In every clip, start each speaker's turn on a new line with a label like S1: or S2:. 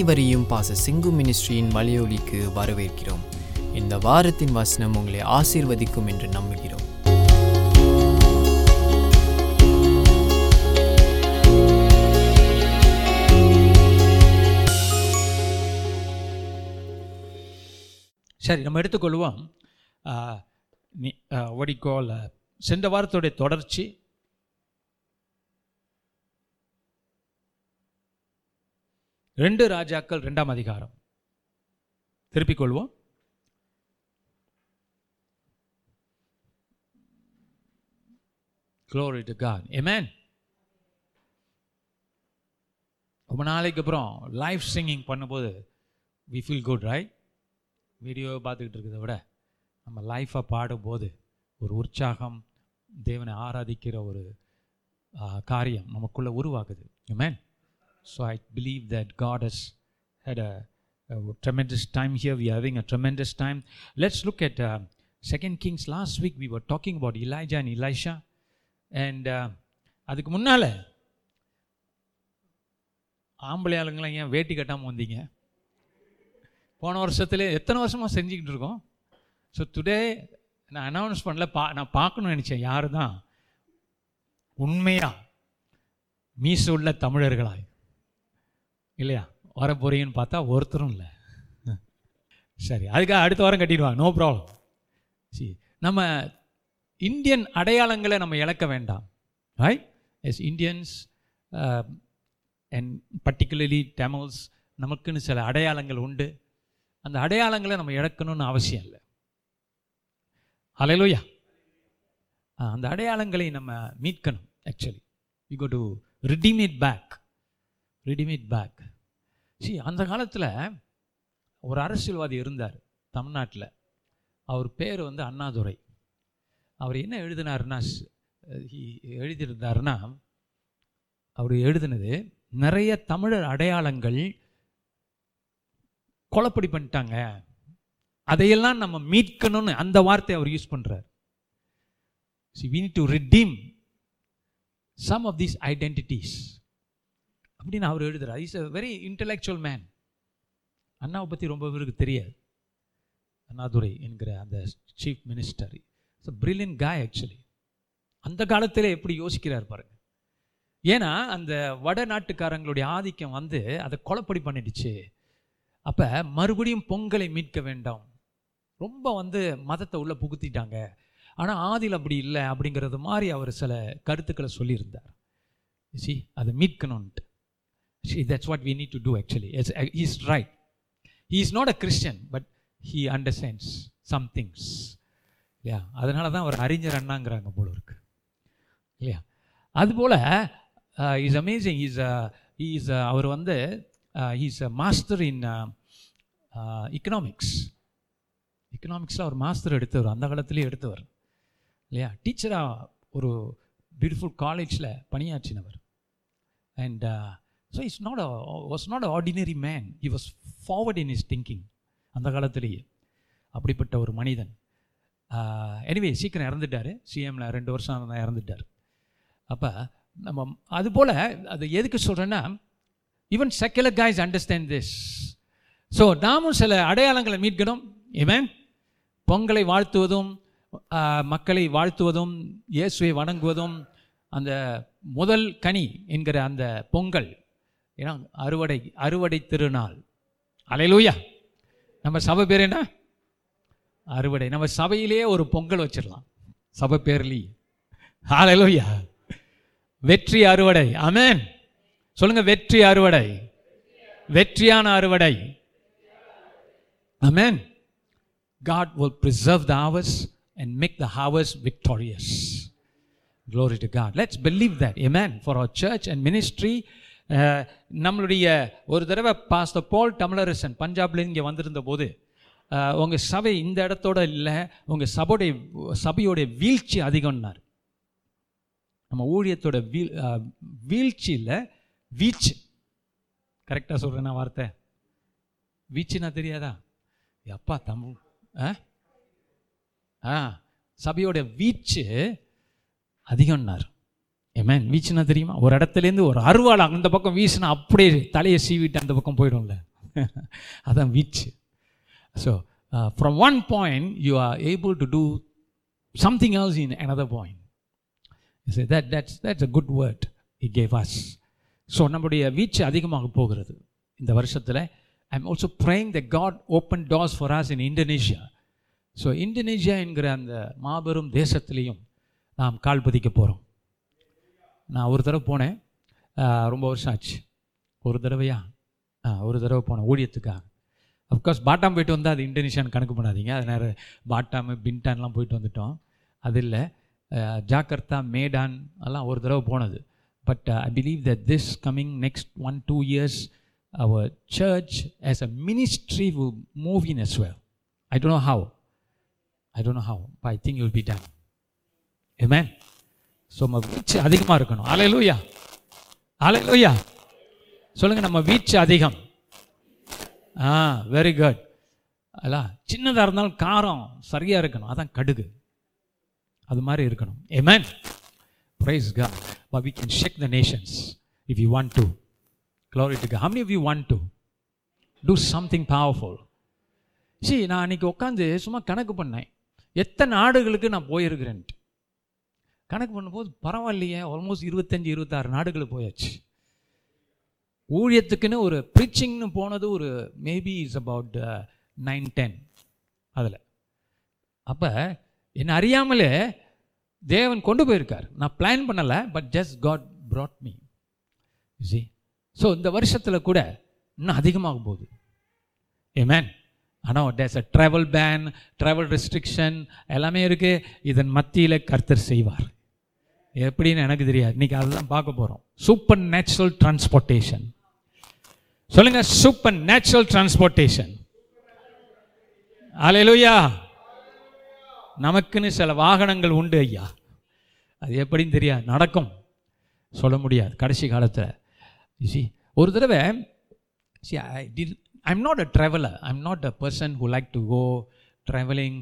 S1: அனைவரையும் பாச சிங்கு மினிஸ்ட்ரியின் மலையொலிக்கு வரவேற்கிறோம். இந்த வாரத்தின் வசனம் உங்களை ஆசீர்வதிக்கும் என்று நம்புகிறோம்.
S2: சரி நம்ம எடுத்துக்கொள்வோம். ஒடிக்கோல் சென்ற வாரத்துடைய தொடர்ச்சி ரெண்டு ராஜாக்கள் ரெண்டாம் அதிகாரம். திருப்பிக் கொள்வோம் க்ளோரி டு காட் ஏமேன் ரொம்ப நாளைக்கு அப்புறம் லைவ் சிங்கிங் பண்ணும்போது வி ஃபீல் குட் ரைட் வீடியோவை பார்த்துக்கிட்டு இருக்கிறத விட நம்ம லைஃப்பை பாடும்போது ஒரு உற்சாகம் தேவனை ஆராதிக்கிற ஒரு காரியம் நமக்குள்ளே உருவாகுது. Man so I believe that God has had a, a tremendous time here. We are having a tremendous time. Let's look at uh, Second Kings. Last week we were talking about Elijah and Elisha. And uh, அதுக்கு முன்னால் ஆம்பளை ஆளுங்களாம் ஏன் வேட்டி கட்டாமல் வந்தீங்க போன வருஷத்துல எத்தனை வருஷமாக செஞ்சுக்கிட்டு இருக்கோம் ஸோ டுடே நான் அனௌன்ஸ் பண்ணல பா நான் பார்க்கணும்னு நினச்சேன் யார் தான் உண்மையாக மீச உள்ள தமிழர்களாய் இல்லையா? வர போகிறீங்கன்னு பார்த்தா ஒருத்தரும் இல்லை. சரி அதுக்காக அடுத்த வாரம் கட்டிடுவாங்க நோ ப்ராப்ளம் சரி நம்ம இந்தியன் அடையாளங்களை நம்ம இழக்க வேண்டாம். Right as Indians and particularly Tamils நமக்குன்னு சில அடையாளங்கள் உண்டு. அந்த அடையாளங்களை நம்ம இழக்கணும்னு அவசியம் இல்லை. அலையிலோயா அந்த அடையாளங்களை நம்ம மீட்கணும் actually we go to redeem it back redeem it back see அந்த காலத்தில் ஒரு அரசியல்வாதி இருந்தார் தமிழ்நாட்டில். அவர் பேர் வந்து அண்ணாதுரை. அவர் என்ன எழுதினாருன்னா எழுதியிருந்தார்னா அவர் எழுதினது நிறைய தமிழர் அடையாளங்கள் கொலப்படி பண்ணிட்டாங்க. அதையெல்லாம் நம்ம மீட்கணும்னு அந்த வார்த்தையை அவர் யூஸ் பண்ணுறார் see we need to redeem some of these identities அப்படின்னு அவர் எழுதுறார். Is a very intellectual man அண்ணாவை பற்றி ரொம்ப பேருக்கு தெரியாது. அண்ணாதுரை என்கிற அந்த chief minister it's a brilliant guy actually அந்த காலத்தில் எப்படி யோசிக்கிறார் பாருங்க. ஏன்னா அந்த வட நாட்டுக்காரங்களுடைய ஆதிக்கம் வந்து அதை கொலப்படி பண்ணிடுச்சு. அப்போ மறுபடியும் பொங்கலை மீட்க வேண்டாம். ரொம்ப வந்து மதத்தை உள்ளே புகுத்திட்டாங்க. ஆனால் ஆதில் அப்படி இல்லை அப்படிங்கிறது மாதிரி அவர் சில கருத்துக்களை சொல்லியிருந்தார். சி அதை மீட்கணும்ன்ட்டு. See, that's what we need to do actually. It's, uh, he's right. He is not a Christian, but he understands some things. இல்லையா அதனால தான் அவர் அறிஞர் அண்ணாங்கிறாங்க போல இருக்கு. இல்லையா? அதுபோல் இஸ் அமேசிங் இஸ் இஸ் அவர் வந்து is a master in economics இக்கனாமிக்ஸில் அவர் மாஸ்டர் எடுத்தவர் அந்த காலத்திலே எடுத்தவர். இல்லையா? டீச்சராக ஒரு பியூட்டிஃபுல் காலேஜில் பணியாற்றினவர். And so it's not was not ordinary man he was forward in is thinking அந்த காலத்திலேயே. அப்படிப்பட்ட ஒரு மனிதன். எனிவே சீக்கிரம் இறந்துட்டார். சிஎம்ல ரெண்டு வருஷம் தான் இறந்துட்டார். அப்போ நம்ம அதுபோல் அது எதுக்கு சொல்கிறேன்னா even secular guys understand this so நாமும் சில அடையாளங்களை மீட்கணும். இவன் பொங்கலை வாழ்த்துவதும் மக்களை வாழ்த்துவதும் இயேசுவை வணங்குவதும் அந்த முதல் கனி என்கிற அந்த பொங்கல். ஏன்னா அறுவடை அறுவடை திருநாள் அலையிலூயா நம்ம சபை பேர் என்ன அறுவடை நம்ம சபையிலேயே ஒரு பொங்கல் வச்சிடலாம் சபை பேர்லி அலையிலூயா வெற்றி அறுவடை அமேன் சொல்லுங்க வெற்றி அறுவடை வெற்றியான அறுவடை amen God will preserve the hours and make the hours victorious. Glory to God. Let's believe that. Amen. For our church and ministry நம்மளுடைய ஒரு தடவை பாஸ்டர் போல் தமிழரசன் பஞ்சாப்ல இங்கே வந்திருந்த போது உங்கள் சபை இந்த இடத்தோட இல்லை உங்கள் சபையுடைய சபையோடைய வீழ்ச்சி அதிகம்னார். நம்ம ஊழியத்தோட வீழ் வீழ்ச்சி இல்லை வீச்சு கரெக்டாக சொல்கிறேன்னா வார்த்தை. வீச்சுனா தெரியாதா? எப்பா தமிழ் ஆ ஆ சபையோட வீச்சு அதிகம்னார். ஏமேன் வீச்சுனா தெரியுமா? ஒரு இடத்துலேருந்து ஒரு அருவாள் அந்த பக்கம் வீசினா அப்படியே தலையை சீவிட்டு அந்த பக்கம் போயிடும்ல. அதான் வீச்சு. So from one point you are able to do something else in another point say that's a good a good word as so நம்முடைய வீச்சு அதிகமாக போகிறது இந்த வருஷத்தில். I am also praying the God open doors for us in Indonesia so Indonesia என்கிற அந்த மாபெரும் தேசத்திலையும் நாம் கால் பதிக்க போகிறோம் நான் ஒரு தடவை போனேன். ரொம்ப வருஷம் ஆச்சு. ஒரு தடவையா? ஆ ஒரு தடவை போனேன் ஊழியத்துக்காக. அஃப்கோர்ஸ் பாட்டாம் போயிட்டு வந்தால் அது இண்டோனேஷியான்னு கணக்கு பண்ணாதீங்க. அது நேரம் பாட்டாம் பின்டான்லாம் போயிட்டு வந்துட்டோம். அது இல்லை. ஜாக்கர்த்தா மேடான் எல்லாம் ஒரு தடவை போனது. But I believe that this coming next one two years our church as a ministry move in as well I don't know how I don't know how I think you be done be man so நம்ம வீச்சு அதிகமாக இருக்கணும். அலையலூயா அலையலூயா சொல்லுங்கள் நம்ம வீச்சு அதிகம். ஆ very good அல்ல சின்னதாக இருந்தாலும் காரம் சரியாக இருக்கணும். அதான் கடுகு. அது மாதிரி இருக்கணும். Amen. Praise god. But we we shake the the nations you you to. Glory glory to god. How many you you want do something powerful powerful? நான் அன்றைக்கி உட்காந்து சும்மா கணக்கு பண்ணேன். எத்தனை நாடுகளுக்கு நான் போயிருக்கிறேன்ட்டு. கணக்கு பண்ணும்போது பரவாயில்லையே ஆல்மோஸ்ட் இருபத்தஞ்சி இருபத்தாறு நாடுகள் போயாச்சு. ஊழியத்துக்குன்னு ஒரு ப்ரீச்சிங்னு போனது ஒரு maybe is about nine ten அதில். அப்போ என்னை அறியாமலே தேவன் கொண்டு போயிருக்கார். நான் பிளான் பண்ணலை but just God brought me G so இந்த வருஷத்தில் கூட இன்னும் அதிகமாக போகுது. ஏ மேன் ஆனால் there's a travel ban travel restriction எல்லாமே இருக்குது இதன் மத்தியில் கர்த்தர் செய்வார். எப்படின்னு எனக்கு தெரியாது. இன்னைக்கு அதுதான் பார்க்க போகிறோம் சூப்பர் நேச்சுரல் டிரான்ஸ்போர்ட்டேஷன் சொல்லுங்கள் சூப்பர் நேச்சுரல் டிரான்ஸ்போர்ட்டேஷன் அலையலுயா நமக்குன்னு சில வாகனங்கள் உண்டு ஐயா. அது எப்படின்னு தெரியாது. நடக்கும். சொல்ல முடியாது. கடைசி காலத்தில். சி ஒரு தடவை see I did am not a traveller I'm not a person who like to go travelling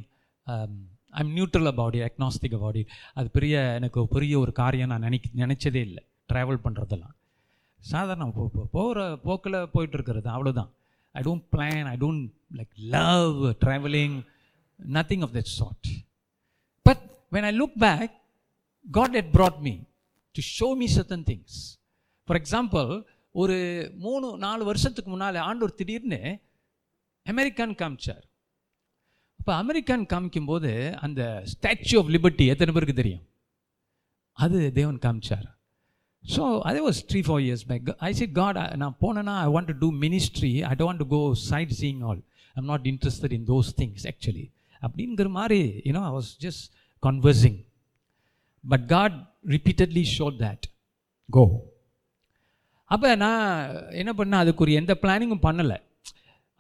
S2: I'm neutral about it agnostic about it அது பெரிய எனக்கு பெரிய ஒரு காரியம் நான் நினைக்க நினச்சதே இல்லை. ட்ராவல் பண்ணுறதெல்லாம் சாதாரண போ போகிற போக்கில் போயிட்டுருக்கிறது அவ்வளோதான் I don't plan I don't like love travelling nothing of that sort but when I look back God had brought me to show me certain things for example ஒரு மூணு நாலு வருஷத்துக்கு முன்னால் ஆண்டவர் திடீர்னு அமெரிக்கான் காமிச்சார். அப்போ அமெரிக்கான் காமிக்கும்போது அந்த ஸ்டாச்சு ஆஃப் லிபர்ட்டி எத்தனை பேருக்கு தெரியும்? அது தேவன் காமிச்சார். ஸோ அதே was three four years back I see God நான் போனேன்னா I want to do ministry I don't to go sightseeing all I'm not interested in those things actually அப்படிங்கிற மாதிரி you know I was just conversing but God repeatedly showed that go அப்போ நான் என்ன பண்ணேன்? அதுக்குரிய எந்த பிளானிங்கும் பண்ணலை.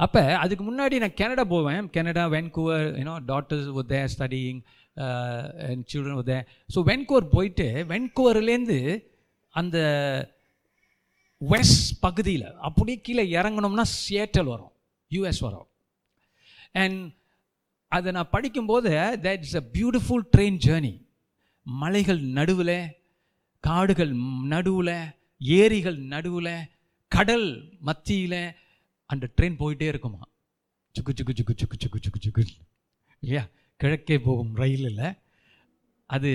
S2: அப்போ அதுக்கு முன்னாடி நான் கனடா போவேன். Canada Vancouver you know daughters உதே studying and children உதே ஸோ வென்கூவர் போயிட்டு வென்கூவர்லேருந்து அந்த வெஸ்ட் பகுதியில் அப்படியே கீழே இறங்கணும்னா சியேட்டல் வரும் யூஎஸ் வரும். அண்ட் அதை நான் படிக்கும்போது that is a beautiful train journey மலைகள் நடுவில் காடுகள் நடுவில் ஏரிகள் நடுவில் கடல் மத்தியில் அந்த ட்ரெயின் போயிட்டே இருக்குமா? சுக்கு சுக்கு சுக்கு சுக்கு சுக்கு சுக்கு சுக்கு. இல்லையா? கிழக்கே போகும் ரயிலில். அது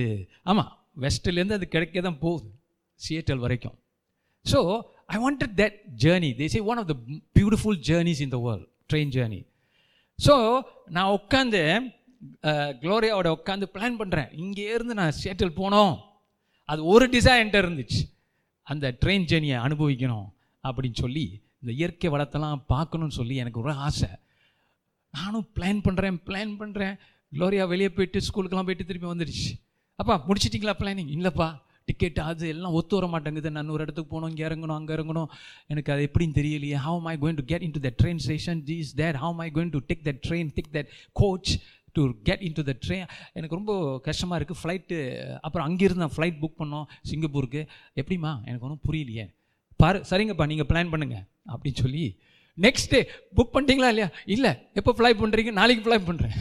S2: ஆமாம் வெஸ்ட்லேருந்து அது கிழக்கே தான் போகுது சியேட்டல் வரைக்கும். So I wanted that journey this is one of the beautiful journeys in the world train journey so நான் உட்காந்து க்ளோரியாவோட உட்காந்து பிளான் பண்ணுறேன் இங்கே இருந்து நான் சியேட்டல் போனோம். அது ஒரு டிசைன் என்கிட்ட இருந்துச்சு. அந்த ட்ரெயின் ஜேர்னியை அனுபவிக்கணும் அப்படின்னு சொல்லி இந்த இயற்கை வளத்தெல்லாம் பார்க்கணும்னு சொல்லி எனக்கு ஒரு ஆசை. நானும் பிளான் பண்ணுறேன் பிளான் பண்ணுறேன் க்ளோரியா வெளியே போயிட்டு ஸ்கூலுக்கெல்லாம் போயிட்டு திருப்பி வந்துடுச்சு அப்பா முடிச்சிட்டிங்களா பிளானிங் இல்லைப்பா. டிக்கெட் அது எல்லாம் ஒத்து வர மாட்டேங்குது. நான் ஒரு இடத்துக்கு போகணும் இங்கே இறங்கணும் அங்கே இறங்கணும். எனக்கு அது எப்படின்னு தெரியலையே. How am going to get in to the train station this there how am going to take the train take that coach to get in to the train எனக்கு ரொம்ப கஷ்டமாக இருக்குது ஃப்ளைட்டு அப்புறம் அங்கேருந்து நான் ஃப்ளைட் புக் பண்ணோம் சிங்கப்பூருக்கு. எப்படிம்மா? எனக்கு ஒன்றும் புரியலையே. பாரு சரிங்கப்பா நீங்கள் பிளான் பண்ணுங்க அப்படின்னு சொல்லி நெக்ஸ்ட் டே புக் பண்ணிட்டீங்களா இல்லையா? இல்லை. எப்போ ஃப்ளை பண்ணுறீங்க நாளைக்கு ஃப்ளை பண்ணுறேன்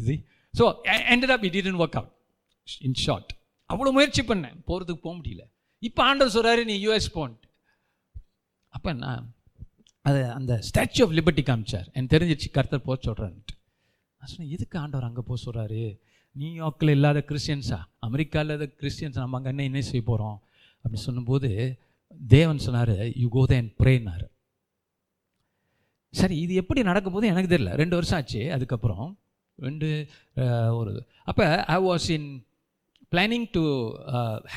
S2: இது so ended up it in work out in short அவ்வளோ முயற்சி பண்ணேன். போகிறதுக்கு போக முடியல. இப்போ ஆண்டவர் சொல்கிறாரு நீ யூஎஸ் போன்ட்டு அப்போ நான் அது அந்த ஸ்டாச்சு ஆஃப் லிபர்ட்டி காமிச்சார். எனக்கு தெரிஞ்சிச்சு கர்த்தர் போக சொல்கிறான்ட்டு நான் சொன்னேன் எதுக்கு ஆண்டவர் அங்கே போக சொல்கிறாரு நியூயார்க்கில் இல்லாத கிறிஸ்டியன்ஸா அமெரிக்காவில் இல்லாத கிறிஸ்டியன்ஸ் நம்ம அங்கே என்ன என்ன செய்ய போகிறோம் அப்படின்னு சொல்லும்போது தேவன் சொன்னார் யூ கோ தேன் ப்ரேனார் சரி இது எப்படி நடக்க போது எனக்கு தெரியல. ரெண்டு வருஷம் ஆச்சு அதுக்கப்புறம். ரெண்டு ஒரு அப்போ I was in planning to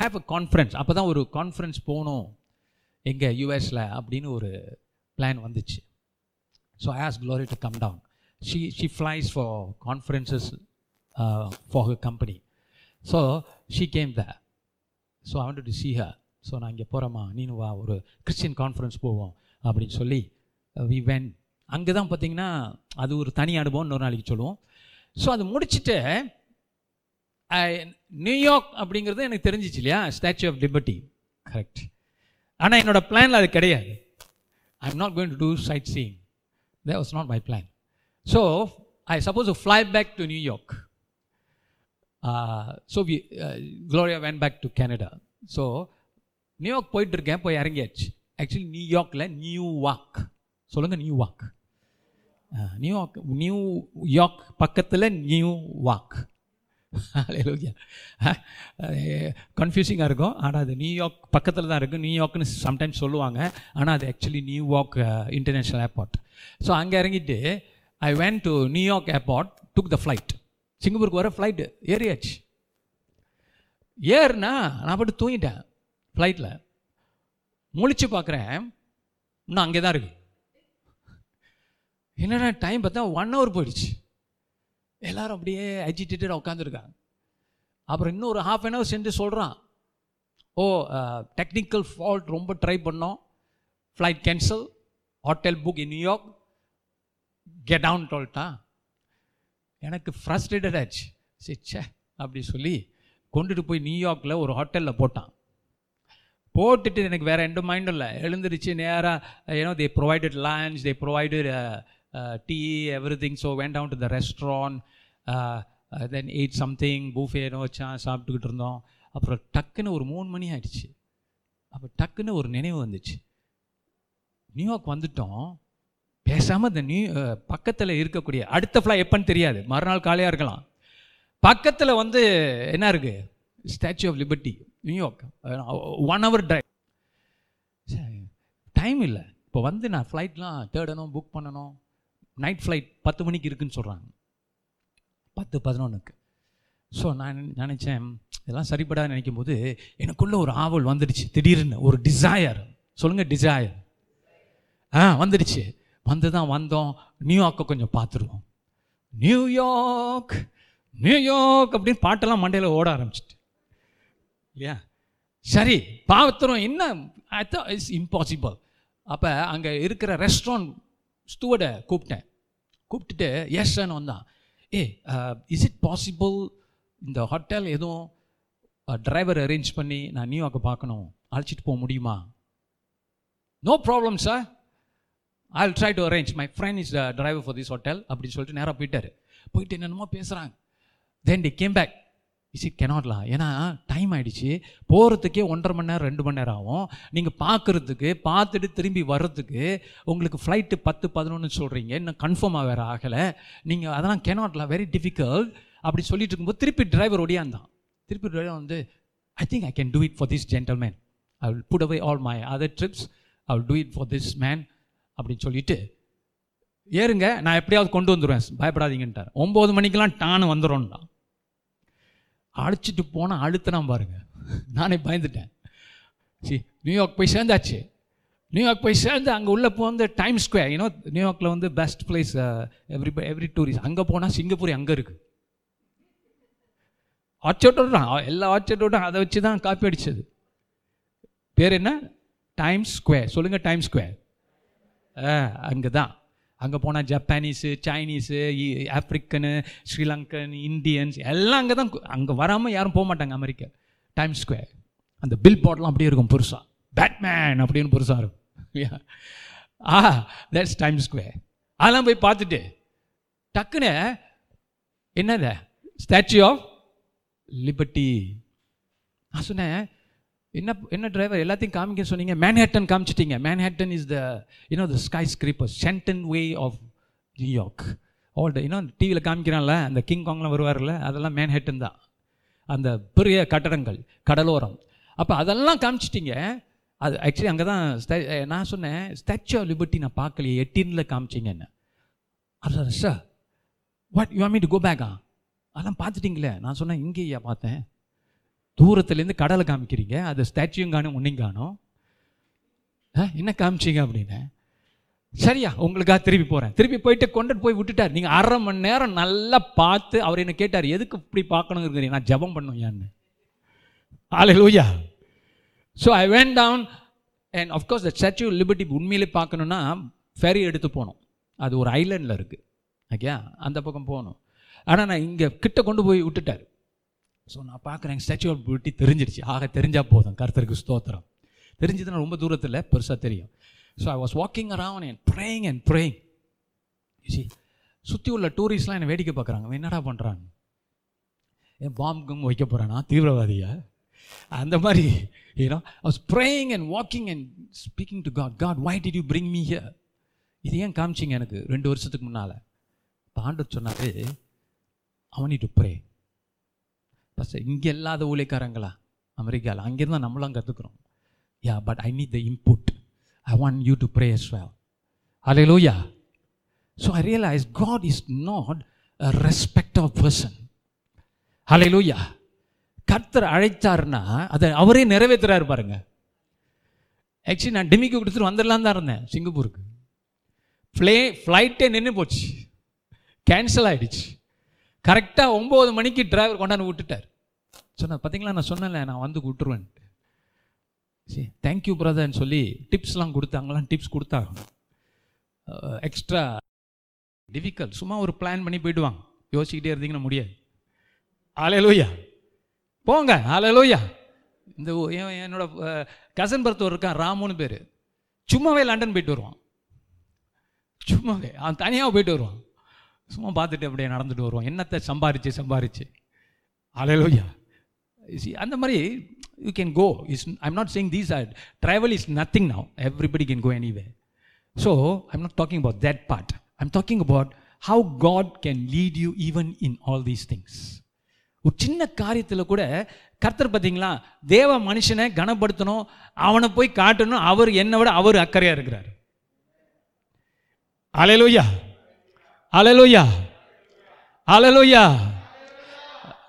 S2: have a conference அப்போ தான் ஒரு கான்ஃபரன்ஸ் போகணும் எங்கே யூஎஸில் அப்படின்னு ஒரு பிளான் வந்துச்சு. So I ask Gloria to come down she she flies for conferences for her company so she came the so I want to see her so நான் இங்கே போகிறேம்மா நீனு வா ஒரு கிறிஸ்டின் கான்ஃபரன்ஸ் போவோம் அப்படின்னு சொல்லி uh, வி வென் அங்கே தான் பார்த்தீங்கன்னா அது ஒரு தனி அனுபவம் இன்னொரு நாளைக்கு சொல்லுவோம். ஸோ அது முடிச்சுட்டு நியூயார்க் அப்படிங்கிறது எனக்கு தெரிஞ்சிச்சு இல்லையா? ஸ்டாச்சு ஆஃப் லிபர்ட்டி கரெக்ட் ஆனால் என்னோட பிளானில் அது கிடையாது. I am not going to do sightseeing they was not my plan so I suppose fly back to New York so we Gloria went back to Canada so back to canada so New York போயிட்டு இருக்கேன் போய் இறங்கியாச்சு. Actually நியூயார்க்கில் new walk சொல்லுங்க Newark New York new York பக்கத்தில் Newark கன்ஃபியூசிங்காக இருக்கும். ஆனால் அது நியூயார்க் பக்கத்தில் தான் இருக்கும் நியூயார்க்னு சம்டைம்ஸ் சொல்லுவாங்க. ஆனால் அது actually New York international airport so அங்கே இறங்கிட்டு I went to New York airport took the flight சிங்கப்பூருக்கு வர ஃப்ளைட்டு ஏறியாச்சு. ஏறுனா நான் போட்டு தூங்கிட்டேன். ஃப்ளைட்டில் முழிச்சு பார்க்குறேன் இன்னும் அங்கே தான் இருக்கு. என்னடா டைம் பார்த்தா ஒன் ஹவர் போயிடுச்சு. எல்லாரும் அப்படியே அஜிடேட்டடாக உட்காந்துருக்காங்க அப்புறம் இன்னும் ஒரு ஹாஃப் அன் ஹவர் சென்று சொல்கிறான் ஓ டெக்னிக்கல் ஃபால்ட் ரொம்ப ட்ரை பண்ணோம். Flight cancel hotel book in New York get down டோல்ட்டா எனக்கு ஃப்ரஸ்ட்ரேட்டட் ஆச்சு. சரி ச்சே அப்படி சொல்லி கொண்டுட்டு போய் நியூயார்க்கில் ஒரு ஹோட்டலில் போட்டான். போட்டுட்டு எனக்கு வேறு எந்த மைண்டும் இல்லை. எழுந்திருச்சு நேராக ஏன்னோ they provided lunch they provided tea everything so went down to the restaurant then ate something பூஃபேனோ வச்சான் சாப்பிட்டுக்கிட்டு இருந்தோம். அப்புறம் டக்குன்னு ஒரு மூணு மணி ஆயிடுச்சு. அப்போ டக்குன்னு ஒரு நினைவு வந்துச்சு. நியூயார்க் வந்துட்டோம். பேசாமல் இந்த நியூ uh, பக்கத்தில் இருக்கக்கூடிய அடுத்த ஃப்ளை எப்போன்னு தெரியாது. மறுநாள் காலையாக இருக்கலாம். பக்கத்தில் வந்து என்ன இருக்குது Statue of Liberty New York one hour drive time இல்லை. இப்போ வந்து நான் ஃப்ளைட்லாம் தேடணும் புக் பண்ணணும். நைட் ஃப்ளைட் பத்து மணிக்கு இருக்குன்னு சொல்கிறாங்க பத்து பதினொன்றுக்கு ஸோ நான் நினச்சேன் இதெல்லாம் சரிப்படாது நினைக்கும் போது எனக்குள்ளே ஒரு ஆவல் வந்துடுச்சு. திடீர்னு ஒரு டிசையர் சொல்லுங்கள் டிசையர் ஆ வந்துடுச்சு. வந்து தான் வந்தோம் நியூயார்க்கை கொஞ்சம் பார்த்துருவோம். நியூயார்க் நியூயார்க் அப்படின்னு பாட்டெல்லாம் மண்டையில் ஓட ஆரம்பிச்சிட்டு. இல்லையா? சரி பாவத்திரம் என்ன? இட்ஸ் இம்பாசிபிள் அப்போ அங்கே இருக்கிற ரெஸ்டாரண்ட் ஸ்டூவர்டை கூப்பிட்டேன். கூப்பிட்டுட்டு எஸ்ன்னு வந்தான். ஏ இஸ் இட் பாசிபிள் இந்த ஹோட்டல் எதுவும் டிரைவர் அரேஞ்ச் பண்ணி நான் நியூயார்க்கை பார்க்கணும்? அழைச்சிட்டு போக முடியுமா? No problem sir I will try to arrange my friend is driver for this hotel அப்படின்னு சொல்லிட்டு நேராக போயிட்டார். போயிட்டு என்னென்னமோ பேசுகிறாங்க then the came back is it கெனாட்லாம் ஏன்னா டைம் ஆகிடுச்சு போகிறதுக்கே ஒன்றரை மணி நேரம் ரெண்டு மணி நேரம் ஆகும். நீங்கள் பார்க்குறதுக்கு பார்த்துட்டு திரும்பி வர்றதுக்கு உங்களுக்கு ஃப்ளைட்டு பத்து பதினொன்று சொல்கிறீங்க இன்னும் கன்ஃபார்மாக வேறு ஆகலை. நீங்கள் அதெல்லாம் கெனாட்லாம் வெரி டிஃபிகல்ட் அப்படி சொல்லிட்டு இருக்கும்போது திருப்பி டிரைவர் ஒடியாந்தான் திருப்பி டிரைவர் வந்து I think I can do it for this gentleman I will put away all my other trips I will do it for this man அப்படின்னு சொல்லிட்டு ஏறுங்க. நான் எப்படியாவது கொண்டு வந்துடுவேன் பயப்படாதீங்கன்ட்டார். ஒம்பது மணிக்கெலாம் டானு வந்துடும்னா அழைச்சிட்டு போனால் அழுத்தினா பாருங்க. நானே பயந்துட்டேன். சி நியூயார்க் போய் சேர்ந்தாச்சு. நியூயார்க் போய் சேர்ந்து அங்கே உள்ள போந்து டைம் ஸ்கொயர் யூனோ நியூயார்க்கில் வந்து best place every every tourist அங்கே போனால் சிங்கப்பூர் அங்கே இருக்குது ஆர்ச்சர்டோட எல்லா ஆர்ச்சர்டோடும் அதை வச்சு தான் காப்பி அடிச்சது. பேர் என்ன? டைம் ஸ்கொயர் சொல்லுங்கள் டைம் ஸ்கொயர் அங்கே தான் அங்கே போனால் Japanese Chinese African Sri Lankan Indians எல்லாம் அங்கே தான் அங்கே வராமல் யாரும் போக மாட்டாங்க அமெரிக்கா. டைம் ஸ்கொயர் அந்த பில் போர்ட்லாம் அப்படியே இருக்கும் புதுசாக பேட்மேன் அப்படின்னு புதுசாக இருக்கும். ஆ தட்ஸ் டைம் ஸ்கொயர் அதெல்லாம் போய் பார்த்துட்டு டக்குன்னு என்னது? ஸ்டாச்சு ஆஃப் லிபர்ட்டி நான் சொன்னேன் என்ன என்ன டிரைவர் எல்லாத்தையும் காமிக்க சொன்னீங்க. Manhattan காமிச்சிட்டீங்க. Manhattan is the you know the skyscraper centre way of New York all the you know டிவியில் காமிக்கிறான்ல அந்த கிங் காங்லாம் வருவார்ல அதெல்லாம் மேன்ஹேட்டன் தான். அந்த பெரிய கட்டடங்கள் கடலோரம். அப்போ அதெல்லாம் காமிச்சிட்டிங்க. அது ஆக்சுவலி அங்கே தான் நான் சொன்னேன் ஸ்டாச்சு ஆஃப் லிபர்ட்டி நான் பார்க்கலையே எட்டினில் காமிச்சிங்க என்ன அது sir what you me to go பேக்கா அதெல்லாம் பார்த்துட்டீங்களே. நான் சொன்னேன் இங்கேயா பார்த்தேன். தூரத்துலேருந்து கடலை காமிக்கிறீங்க அது ஸ்டாச்சுவும் காணும் ஒன்றையும் காணும். ஆ, என்ன காமிச்சீங்க அப்படின்னு? சரியா உங்களுக்காக திருப்பி போகிறேன் திருப்பி போயிட்டு கொண்டுட்டு போய் விட்டுட்டார். நீங்கள் அரை மணி நேரம் நல்லா பார்த்து அவர் என்ன கேட்டார் எதுக்கு இப்படி பார்க்கணுங்கிறீங்க? நான் ஜெபம் பண்ணும் ஏன்னு hallelujah so I went down and of course the Statue Liberty உண்மையிலே பார்க்கணுன்னா ஃபெரி எடுத்து போகணும். அது ஒரு ஐலண்டில் இருக்குது ஓகே அந்த பக்கம் போகணும். ஆனால் நான் இங்கே கிட்ட கொண்டு போய் விட்டுட்டார். ஸோ நான் பார்க்குறேன் ஸ்டாச்சு ஆஃப் பியூட்டி தெரிஞ்சிருச்சு. ஆக தெரிஞ்சால் போதும். கருத்தருக்கு ஸ்தோத்திரம். தெரிஞ்சதுன்னா ரொம்ப தூரத்தில் பெருசாக தெரியும். So I was walking around and praying and praying see சுற்றி உள்ள டூரிஸ்ட்லாம் என்னை வேடிக்கை பார்க்குறாங்க. அவன் என்னடா பண்ணுறாங்க ஏன் பாம்புக்கும் வைக்க போகிறானா தீவிரவாதியா? அந்த மாதிரி ஏன்னா I was praying and walking and speaking to God God why did you bring me here இது ஏன் காமிச்சிங்க எனக்கு? ரெண்டு வருஷத்துக்கு முன்னால். இப்போ சொன்னார் சொன்னாரு அவனி டு ப்ரே பஸ்ட் இங்கே இல்லாத ஊழியக்காரங்களா? அமெரிக்காவில் அங்கேருந்து தான் நம்மளாம் கற்றுக்குறோம் yeah but I need the input I want you to pray as well. Hallelujah. So realise God is not a respect of person person. லூயா கர்த்தர் அழைச்சாருன்னா அதை அவரே நிறைவேற்றுறாரு பாருங்க. ஆக்சுவலி நான் டிமிக்கு கொடுத்துட்டு வந்துடலாம் தான் இருந்தேன் சிங்கப்பூருக்கு. ஃப்ளே ஃப்ளைட்டே நின்று போச்சு. கேன்சல் ஆகிடுச்சு கரெக்டாக ஒம்பது மணிக்கு டிரைவர் கொண்டாந்து விட்டுட்டார். சொன்ன பார்த்தீங்களா நான் சொன்னேன்ல நான் வந்து விட்டுருவேன்ட்டு. சரி தேங்க்யூ பிரதர்ன்னு சொல்லி டிப்ஸ்லாம் கொடுத்தாங்களாம். டிப்ஸ் கொடுத்தாங்க எக்ஸ்ட்ரா டிஃபிகல்ட் சும்மா ஒரு பிளான் பண்ணி போயிடுவாங்க. யோசிக்கிட்டே இருந்தீங்கன்னா முடியாது. ஆலையலூயா போங்க. ஆலையலூயா இந்த என்னோட கசன் பர்த்தவர் இருக்கான் ராமுன்னு பேர். சும்மாவே லண்டன் போயிட்டு வருவான். சும்மாவே. அவன் தனியாக போயிட்டு வருவான். சும்மா பார்த்துட்டு அப்படியே நடந்துட்டு வருவான். என்னத்தை சம்பாரிச்சு சம்பாரிச்சு. ஆலையலூயா அந்த மாதிரி you can go is I'm not saying these are travel is nothing now everybody can go anyway so I'm not talking about that part I'm talking about how God can lead you even in all these things ஒரு சின்ன காரியத்தில் கூட கர்த்தர் பார்த்தீங்களா தேவ மனுஷனை கனப்படுத்தணும் அவனை போய் காட்டணும் அவர் என்னை விட அவர் அக்கறையாக இருக்கிறார். அலையலூயா அலையலூயா அலையலூயா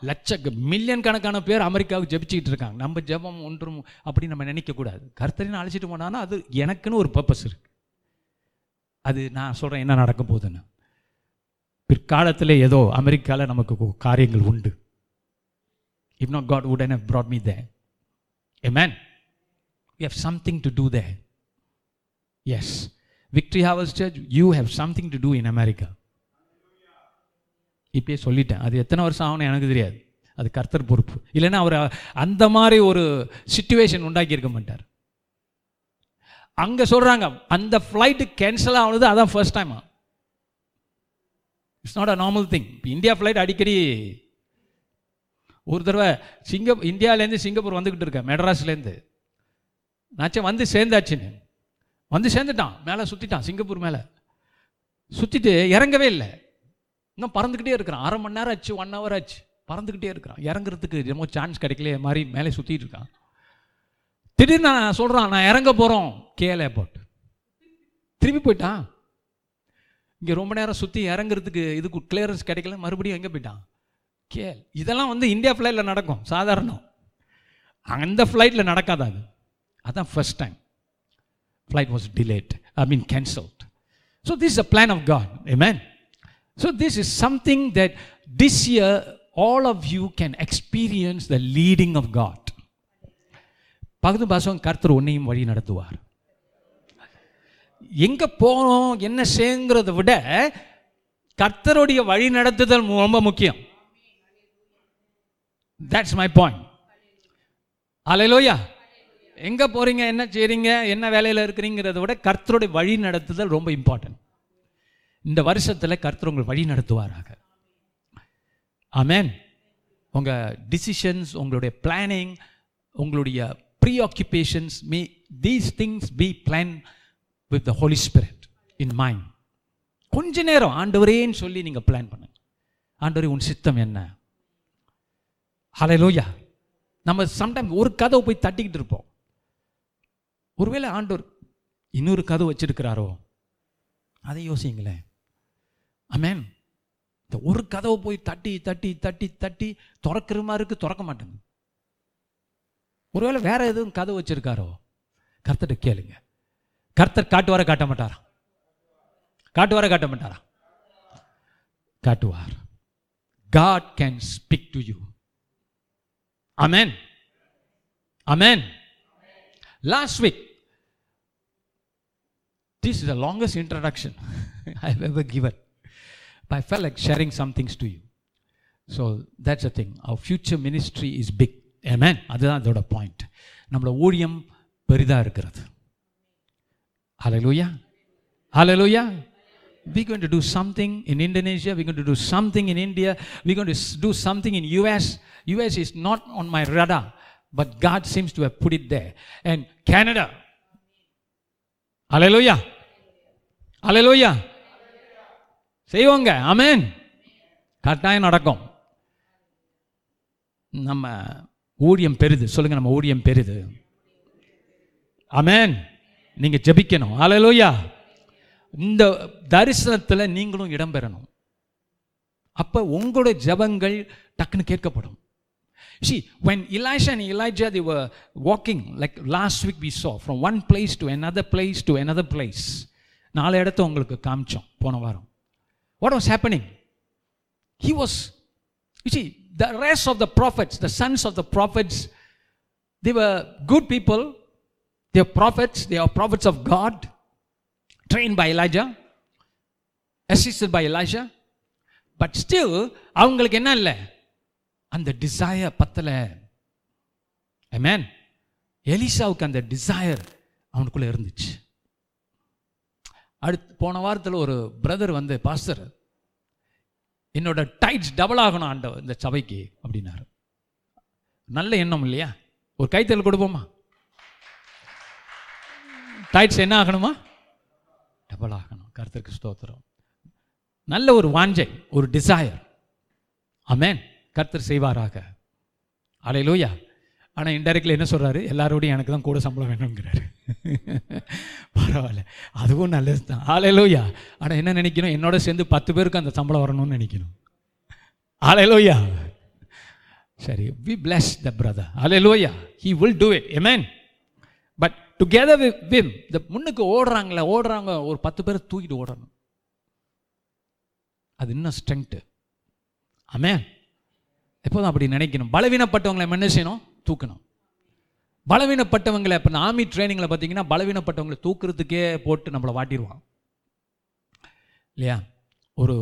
S2: லட்ச மில்லியன் கணக்கான பேர் அமெரிக்காவுக்கு ஜெபிச்சுக்கிட்டு இருக்காங்க. நம்ம ஜெபம் ஒன்றும் அப்படி நம்ம நினைக்கக்கூடாது கர்த்தரின்னு அழைச்சிட்டு போனான்னா அது எனக்குன்னு ஒரு பர்பஸ் இருக்கு. அது நான் சொல்கிறேன் என்ன நடக்க போகுதுன்னு. பிற்காலத்தில் ஏதோ அமெரிக்காவில் நமக்கு காரியங்கள் உண்டு. If not God would have brought me there there. Man we have something to do there as victory harvest church you have something to do in America இப்பயே சொல்லிட்டேன். அது எத்தனை வருஷம் ஆகணும் எனக்கு தெரியாது. அது கர்த்தர் பொறுப்பு. இல்லைன்னா அவர் அந்த மாதிரி ஒரு சுச்சுவேஷன் உண்டாக்கி இருக்க மாட்டார். அங்கே சொல்கிறாங்க அந்த ஃப்ளைட்டு கேன்சல் ஆகுனது அதான் first time it's not a normal thing India flight அடிக்கடி ஒரு தடவை சிங்க இந்தியாவிலேருந்து சிங்கப்பூர் வந்துக்கிட்டு இருக்கேன் மெட்ராஸ்லேருந்து. நாச்சும் வந்து சேர்ந்தாச்சுன்னு. வந்து சேர்ந்துட்டான் மேலே சுற்றிட்டான் சிங்கப்பூர் மேலே. சுற்றிட்டு இறங்கவே இல்லை. இன்னும் பறந்துக்கிட்டே இருக்கிறான். அரை மணி நேரம் ஆச்சு ஒன் ஹவர் ஆச்சு. பறந்துக்கிட்டே இருக்கிறான். இறங்குறதுக்கு ரொம்ப சான்ஸ் கிடைக்கல மாதிரி மேலே சுற்றிட்டு இருக்கான். திடீர்னு நான் சொல்கிறான் நான் இறங்க போகிறோம் கேஎல் ஏர்போர்ட் திரும்பி போயிட்டான். இங்கே ரொம்ப நேரம் சுற்றி இறங்குறதுக்கு இதுக்கு கிளியரன்ஸ் கிடைக்கல மறுபடியும் எங்கே போயிட்டான்? கேஎல் இதெல்லாம் வந்து இந்தியா ஃப்ளைட்டில் நடக்கும் சாதாரணம். அந்த ஃப்ளைட்டில் நடக்காது அது. அதான் first time flight was delayed I mean cancelled so this a plan of God amen So this is something that this year all of you can experience the leading of God. பகுதி பாசம் கர்த்தர் உன்னையும் வழி நடத்துவார். எங்க போகணும் என்ன செய்யுங்கிறத விட கர்த்தருடைய வழி நடத்துதல் ரொம்ப முக்கியம். தட்ஸ் மை பாயிண்ட் அலையிலோயா எங்க போறீங்க என்ன செய்றீங்க என்ன வேலையில இருக்கிறீங்கிறத விட கர்த்தருடைய வழி நடத்துதல் ரொம்ப இம்பார்ட்டன்ட் இந்த வருஷத்தில் கர்த்தர் உங்களை வழி நடத்துவாராக. ஆமேன் உங்கள் டிசிஷன்ஸ் உங்களுடைய பிளானிங் உங்களுடைய pre preoccupations, me these things be plan with the Holy Spirit in mind கொஞ்ச நேரம் ஆண்டவரேன்னு சொல்லி நீங்கள் பிளான் பண்ணுங்க. ஆண்டவரே உன் சித்தம் என்ன? ஹalleluya நம்ம சம்டைம் ஒரு கதவை போய் தட்டிக்கிட்டு இருப்போம். ஒருவேளை ஆண்டவர் இன்னொரு கதவு வச்சிருக்கிறாரோ? அதை யோசிங்களேன் அமேன் இந்த ஒரு கதவை போய் தட்டி தட்டி தட்டி தட்டி திறக்கிற மாதிரி இருக்கு திறக்க மாட்டேங்குது. ஒருவேளை வேற எதுவும் கதவு வச்சிருக்காரோ? கர்த்தர்கிட்ட கேளுங்க. கர்த்தர் காட்டுவார காட்ட மாட்டாரா? காட்டுவார காட்ட மாட்டாரா? காட்டுவார் God can speak to you amen amen last week this is the longest introduction I have ever given I felt like sharing some things to you. So that's the thing. Our future ministry is big. Amen. அதுதான் அதோட point நம்மளோட ஊழியம் பெரிதாக இருக்கிறது Hallelujah. Hallelujah. We're going to do something in Indonesia. We're going to do something in India. We're going to s- do something in US. US is not on my radar, but God seems to have put it there. And Canada. Hallelujah. Hallelujah. செய்வோங்க. அமேன் கட்டாயம் நடக்கும். நம்ம ஊழியம் பெருது சொல்லுங்க நம்ம ஊழியம் பெருது அமேன் நீங்க ஜெபிக்கணும். ஹalleluya. இந்த தரிசனத்தில் நீங்களும் இடம் பெறணும். அப்போ உங்களுடைய ஜெபங்கள் டக்குன்னு கேட்கப்படும். See, when Elisha and Elijah the walking like last week we saw from one place to to another place to another place. நாலு இடத்த உங்களுக்கு காமிச்சோம் போன வாரம். What was happening? He was, you see, the rest of the prophets, the sons of the prophets, they were good people. They are prophets. They are prophets of God, trained by Elijah, assisted by Elijah. But still, அவங்களுக்கு என்ன இல்லை அந்த desire பத்தலை Amen. எலிசாவுக்கு அந்த desire அவனுக்குள்ள இருந்துச்சு அடுத்து போன வாரத்தில் ஒரு பிரதர் வந்து பாஸ்டர் என்னோட டைட்ஸ் டபுள் ஆகணும் ஆண்ட இந்த சபைக்கு அப்படின்னாரு. நல்ல எண்ணம் இல்லையா? ஒரு கைத்தல் கொடுப்போமா? டைட்ஸ் என்ன ஆகணுமா? டபுள் ஆகணும். கருத்திற்கு ஸ்தோத்திரம். நல்ல ஒரு வாஞ்சை ஒரு டிசையர் அமேன் கர்த்தர் செய்வாராக. அலையிலோயா ஆனால் இன்டெரக்டில் என்ன சொல்கிறாரு எல்லாரோடையும் எனக்கு தான் கூட சம்பளம் வேணுங்கிறாரு பரவாயில்ல. அதுவும் நல்லது தான். ஆலையிலோயா ஆனால் என்ன நினைக்கணும்? என்னோட சேர்ந்து பத்து பேருக்கு அந்த சம்பளம் வரணும்னு நினைக்கணும். ஆலையிலோயா சரி we bless the brother hallelujah he will do it amen but together we Vim இந்த முன்னுக்கு ஓடுறாங்களே ஓடுறாங்க ஒரு பத்து பேர் தூக்கிட்டு ஓடணும். அது இன்னும் ஸ்ட்ரென்த்து அமேன் எப்போதும் அப்படி நினைக்கணும். பலவீனப்பட்டவங்களை என்ன செய்யணும்? தூக்கணும். பலவீனப்பட்டவங்களை இப்போ ஆர்மி ட்ரைனிங்கில் பார்த்தீங்கன்னா பலவீனப்பட்டவங்களை தூக்குறதுக்கே போட்டு நம்மளை வாட்டிடுவான் இல்லையா? ஒரு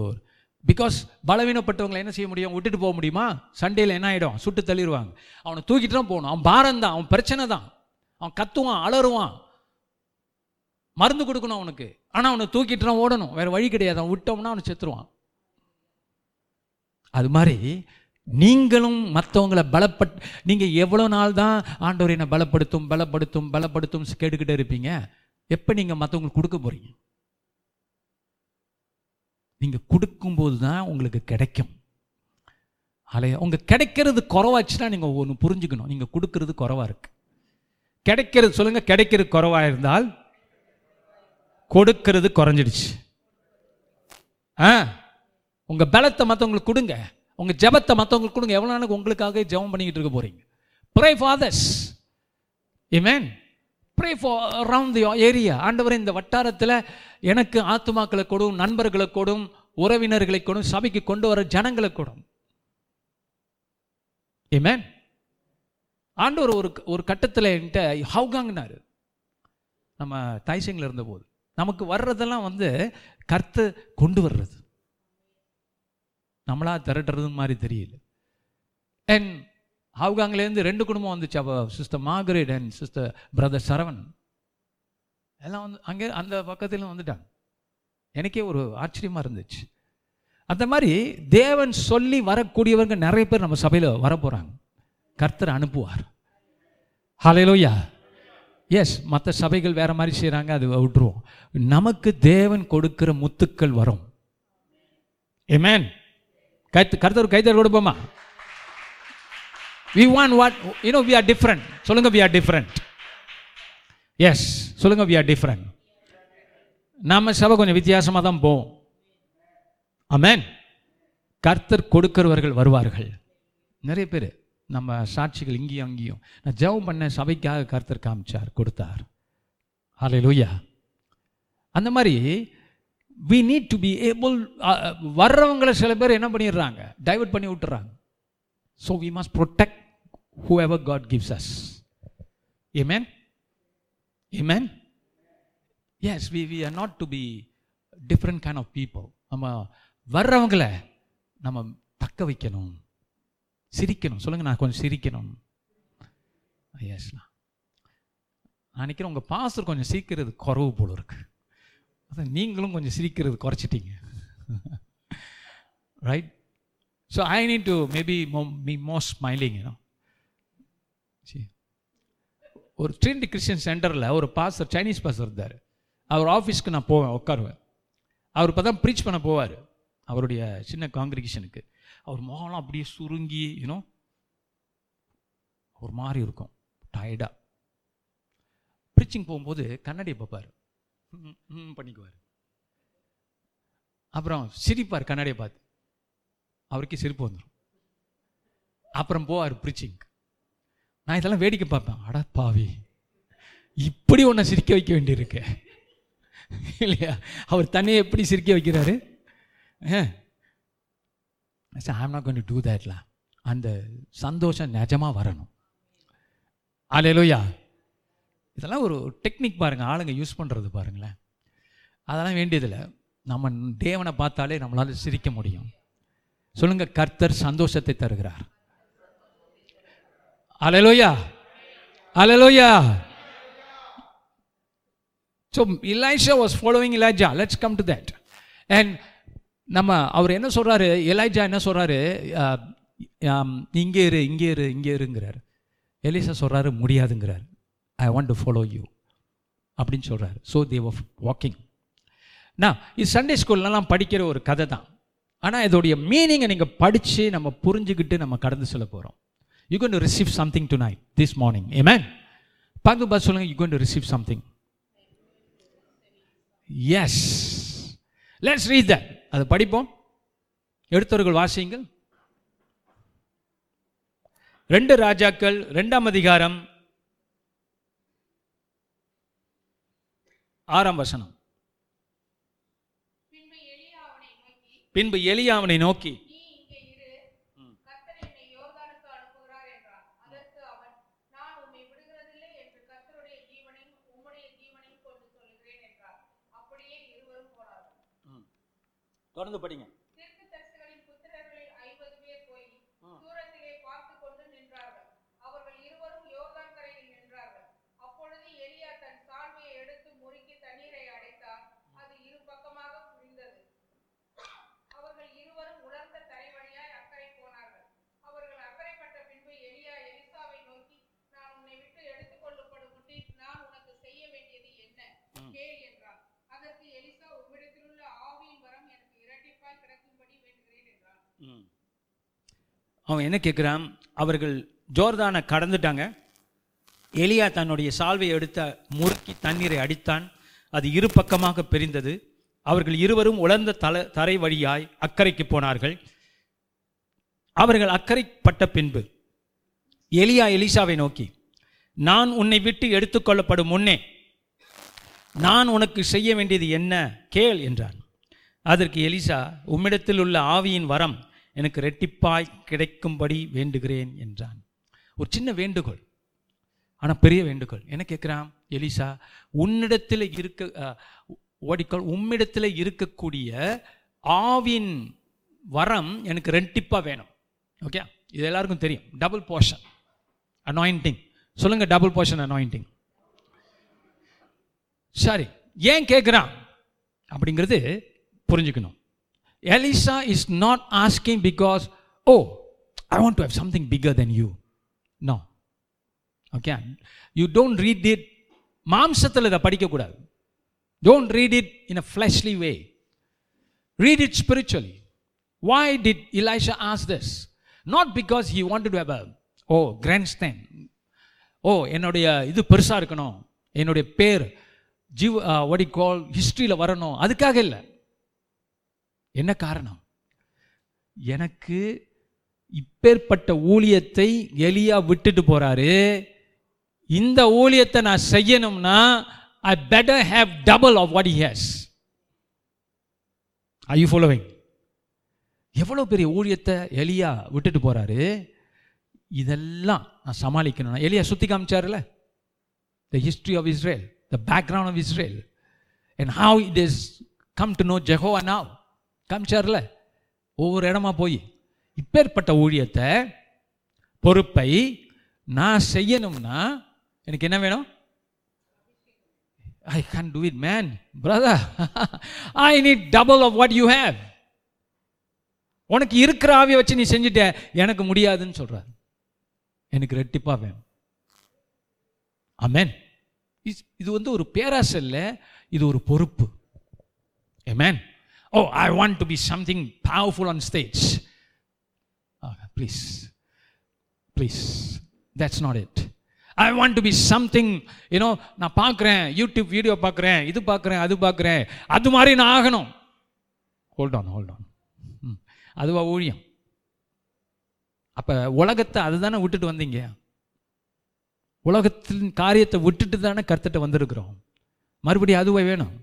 S2: பிகாஸ் பலவீனப்பட்டவங்களை என்ன செய்ய முடியும்? விட்டுட்டு போக முடியுமா? சண்டேல என்ன ஆகிடும் சுட்டு தள்ளிடுவாங்க அவனை தூக்கிட்டு தான் போகணும். அவன் பாரம் தான் அவன் பிரச்சனை தான். அவன் கத்துவான் அலறுவான். மருந்து கொடுக்கணும் அவனுக்கு. ஆனால் அவனை தூக்கிட்டு தான் ஓடணும். வேறு வழி கிடையாது. அவன் விட்டோம்னா அவனை செத்துருவான். அது மாதிரி நீங்களும் மற்றவங்களை பலப்பட் நீங்கள் எவ்வளோ நாள் தான் ஆண்டவர் என்னை பலப்படுத்தும் பலப்படுத்தும் பலப்படுத்தும் கேட்டுக்கிட்டே இருப்பீங்க. எப்போ நீங்கள் மற்றவங்களுக்கு கொடுக்க போகிறீங்க நீங்கள் கொடுக்கும்போது தான் உங்களுக்கு கிடைக்கும். அலைய உங்கள் கிடைக்கிறது குறவாச்சுன்னா நீங்கள் ஒன்று புரிஞ்சுக்கணும். நீங்கள் கொடுக்கறது குறவாக இருக்குது கிடைக்கிறது சொல்லுங்கள் கிடைக்கிறது குறவாக இருந்தால் கொடுக்கறது குறைஞ்சிடுச்சு. ஆ உங்கள் பலத்தை மற்றவங்களுக்கு கொடுங்க. உங்கள் ஜெபத்தை மற்றவங்களுக்கு கொடுங்க. எவ்வளோ நாளைக்கு உங்களுக்காக ஜெபம் பண்ணிக்கிட்டு இருக்க போகிறீங்க pray fathers amen pray for around the area ஆண்டவர் இந்த வட்டாரத்தில் எனக்கு ஆத்துமாக்களை கொடும் நண்பர்களை கொடும் உறவினர்களை கொடும் சபைக்கு கொண்டு வர ஜனங்களை கொடும். இமேன் ஆண்டவர் ஒரு ஒரு கட்டத்தில் என்கிட்ட ஹவுகாங்கினாரு. நம்ம தாய்சிங்கில் இருந்தபோது. நமக்கு வர்றதெல்லாம் வந்து கர்த்து கொண்டு வர்றது. நம்மளா திரட்டுறது மாதிரி தெரியல. அண்ட் ஹவுகாங்லேருந்து ரெண்டு குடும்பம் வந்துச்சு. அப்போ sister Margaret and sister brother Saravan எல்லாம் வந்து அங்கே அந்த பக்கத்துல வந்துட்டாங்க. எனக்கே ஒரு ஆச்சரியமாக இருந்துச்சு. அந்த மாதிரி தேவன் சொல்லி வரக்கூடியவங்க நிறைய பேர் நம்ம சபையில் வரப்போகிறாங்க கர்த்தர் அனுப்புவார். ஹalleluya எஸ் மற்ற சபைகள் வேற மாதிரி செய்கிறாங்க அது விட்டுருவோம். நமக்கு தேவன் கொடுக்கிற முத்துக்கள் வரும். ஏமேன் கைத்து கருத்தர் கைத்தர் கொடுப்போமா we want what you know we are different சொல்லுங்க வி ஆர் டிஃப்ரெண்ட் எஸ் சொல்லுங்க வி ஆர் டிஃப்ரெண்ட் நம்ம சபை கொஞ்சம் வித்தியாசமாக தான் போவோம். அமேன் கர்த்தர் கொடுக்கிறவர்கள் வருவார்கள். நிறைய பேர் நம்ம சாட்சிகள் இங்கேயும் அங்கேயும். நான் ஜெபம் பண்ண சபைக்காக கர்த்தர் காமிச்சார் கொடுத்தார். ஹalleluya அந்த மாதிரி we need to be able வர்றவங்களை சில பேர் என்ன பண்ணிடுறாங்க? டைவர்ட் பண்ணி விட்டுறாங்க. So we must whoever God gives us amen amen yes we we are not to be different kind of people நம்ம வர்றவங்களை நம்ம தக்க வைக்கணும். சிரிக்கணும். சொல்லுங்கள் நான் கொஞ்சம் சிரிக்கணும். எஸ் நான் நினைக்கிறேன் உங்கள் பாஸ்டர் கொஞ்சம் சீக்கிரம் குறவு போல இருக்குது அதான் நீங்களும் கொஞ்சம் சிரிக்கிறது குறைச்சிட்டீங்க. Right so I need to maybe me more smiling சரி ஒரு ட்ரினிட்டி கிறிஸ்டியன் சென்டரில் ஒரு பாஸ்டர் சைனீஸ் பாஸ்டர் இருந்தார். அவர் ஆஃபீஸ்க்கு நான் போவேன் உட்காருவேன். அவர் இப்போ தான் ப்ரீச் பண்ண போவார் அவருடைய சின்ன காங்கிரிகேஷனுக்கு அவர் முகம்லாம் அப்படியே சுருங்கி யூனோ ஒரு மாதிரி இருக்கும் டயர்டாக ப்ரீச்சிங் போகும்போது கண்ணாடியை பார்ப்பார். பண்ணிக்குவார். அப்புறம் சிரிப்பார் கண்ணாடியை பார்த்து. அவருக்கே சிரிப்பு வந்துடும் அப்புறம் போவார் பிரிச்சிங் நான் இதெல்லாம் வேடிக்கை பார்ப்பேன். அடா பாவி. இப்படி ஒன்றை சிரிக்க வைக்க வேண்டியிருக்கு. இல்லையா? அவர் தன்னையை எப்படி சிரிக்க வைக்கிறாரு? ஐம் நாட் going டூ தேட்ல அந்த சந்தோஷம் நிஜமாக வரணும். அலையலோயா இதெல்லாம் ஒரு டெக்னிக் பாருங்கள் ஆளுங்க யூஸ் பண்ணுறது பாருங்களேன். அதெல்லாம் வேண்டியதில்லை. நம்ம தேவனை பார்த்தாலே நம்மளால் சிரிக்க முடியும். சொல்லுங்கள் கர்த்தர் சந்தோஷத்தை தருகிறார். Hallelujah hallelujah so Elisha was following Elijah let's come to that and நம்ம அவர் என்ன சொல்கிறாரு எலாய்ஜா என்ன சொல்கிறாரு இங்கே இரு இங்கே இரு இங்கே இருங்கிறார். எலிசா சொல்கிறாரு முடியாதுங்கிறார். I want to follow you அப்படின்னு சொல்கிறார் ஸோ தே வாக்கிங் நான் இது சண்டே ஸ்கூல்லலாம் படிக்கிற ஒரு கதை தான். ஆனால் இதோடைய மீனிங்கை நீங்கள் படித்து நம்ம புரிஞ்சுக்கிட்டு நம்ம கடந்து சொல்ல போகிறோம் you going to receive something tonight this morning amen பார்த்து பார்த்து சொல்லுங்கள் you going to receive something yes let's read that அதை படிப்போம். எடுத்தவர்கள் வாசியுங்கள். ரெண்டு ராஜாக்கள் ரெண்டாம் அதிகாரம் ஆறாம் வசனம்.
S3: பின்பு எலியா அவனை நோக்கி
S2: பின்பு எலியா அவனை நோக்கி
S3: நீ இங்கே இரு கர்த்தர் என்னை யோர்தானுக்கு அனுப்புகிறார் என்றான் அதற்கு அவன் நான் உம்மை விடுகிறதில்லை என்று கர்த்தருடைய ஜீவனையும் உம்முடைய ஜீவனையும் கொண்டு சொல்லுகிறேன் என்றார் அப்படியே இருவரும் போனார்கள்
S2: தொடர்ந்து படிங்க
S3: தீர்க்கதரிசிகளின் புத்திரர்களில் ஐம்பது பேர் போய் தூரத்திலே பார்த்துக் கொண்டு நின்றார்கள் அவர்கள் இருவரும் யோர்தான் கரையில் நின்றார்கள் அப்பொழுது எலியா தன் சால்வையை எடுத்து முறுக்கி தண்ணீரை அடைத்தார் அது இரு பக்கமாக புரிந்தது அவர்கள் இருவரும் உலர்ந்த தரை வழியாய் அக்கறை போனார்கள் அவர்கள் அக்கறைப்பட்ட பின்பு எலியா எலிசாவை நோக்கி நான் உன்னை விட்டு எடுத்துக்கொள்ளப்படும் முட்டி நான் உனக்கு செய்ய வேண்டியது என்ன கேள் என்றான் அதற்கு எலிசா உம்மிடத்திலுள்ள ஆவியின் வரம் எனக்கு இரட்டிப்பாய் கிடைக்கும்படி வேண்டுகிறேன் என்றான்
S2: அவன் என்ன கேட்குறான் அவர்கள் ஜோர்தானை கடந்துட்டாங்க. எலியா தன்னுடைய சால்வையை எடுத்த முறுக்கி தண்ணீரை அடித்தான். அது இரு பக்கமாக பிரிந்தது. அவர்கள் இருவரும் உலர்ந்த தல தரை வழியாய் அக்கறைக்கு போனார்கள். அவர்கள் அக்கறைப்பட்ட பின்பு எலியா எலிசாவை நோக்கி நான் உன்னை விட்டு எடுத்துக்கொள்ளப்படும் முன்னே நான் உனக்கு செய்ய வேண்டியது என்ன? கேள் என்றான். அதற்கு எலிசா உம்மிடத்தில் உள்ள ஆவியின் வரம் எனக்கு ரெட்டிப்பாய் கிடைக்கும்படி வேண்டுகிறேன் என்றான். ஒரு சின்ன வேண்டுகோள் ஆனால் பெரிய வேண்டுகோள். என்ன கேட்குறான்? எலிசா உன்னிடத்தில் இருக்க ஓடிக்கோள் உம்மிடத்தில் இருக்கக்கூடிய ஆவின் வரம் எனக்கு ரெட்டிப்பாக வேணும். ஓகே? இது எல்லாருக்கும் தெரியும். டபுள் போர்ஷன் அனாயிண்டிங் சொல்லுங்க டபுள் போர்ஷன் அனாயிண்டிங் சரி ஏன் கேட்குறான்? அப்படிங்கிறது புரிஞ்சுக்கணும். Elisha is not asking because oh I want to have something bigger then you know okay you don't read it மாம்சத்தில் இதை படிக்கக்கூடாது. Don't read it in a fleshly way read it spiritually why did Elisha ask this? Not because he wanted to have a, oh, grandstand. Oh என்னுடைய இது பெருசாக இருக்கணும். என்னுடைய பேர் Jeev what you கால் ஹிஸ்ட்ரியில் வரணும். அதுக்காக இல்லை. என்ன காரணம்? எனக்கு இப்பேற்பட்ட ஊழியத்தை எலியா விட்டுட்டு போறாரு. இந்த ஊழியத்தை நான் செய்யணும்னா I better have double of what has I you following எவ்வளோ பெரிய ஊழியத்தை எலியா விட்டுட்டு போறாரு? இதெல்லாம் நான் சமாளிக்கணும். எலியா சுத்தி காமிச்சார்ல? The history of Israel the background of Israel and how it is come to know Jehovah காமிச்சார்ல? ஒவ்வொரு இடமா போய். இப்பேற்பட்ட ஊழியத்தை பொறுப்பை நான் செய்யணும்னா எனக்கு என்ன வேணும்? I can do it man brother I need double of what you have உனக்கு இருக்கிற ஆவியை வச்சு நீ செஞ்சுட்ட. எனக்கு முடியாதுன்னு சொல்றாரு. எனக்கு ரெட்டிப்பா வேணும். அமேன் இது வந்து ஒரு பேராசல்ல இது ஒரு பொறுப்பு. Amen oh I want to be something powerful on stage please please that's not it I want to be something you know நான் பார்க்குறேன் யூடியூப் வீடியோ பார்க்குறேன் இது பார்க்குறேன் அது பார்க்குறேன். அது மாதிரி நான் ஆகணும். ஹோல்ட் ஆன் ஹோல்ட் ஆன் அதுவா ஊழியம். அப்போ உலகத்தை அதுதானே விட்டுட்டு வந்தீங்க? உலகத்தின் காரியத்தை விட்டுட்டு தானே கருத்துட்டு வந்திருக்கிறோம். மறுபடியும் அதுவே வேணும்?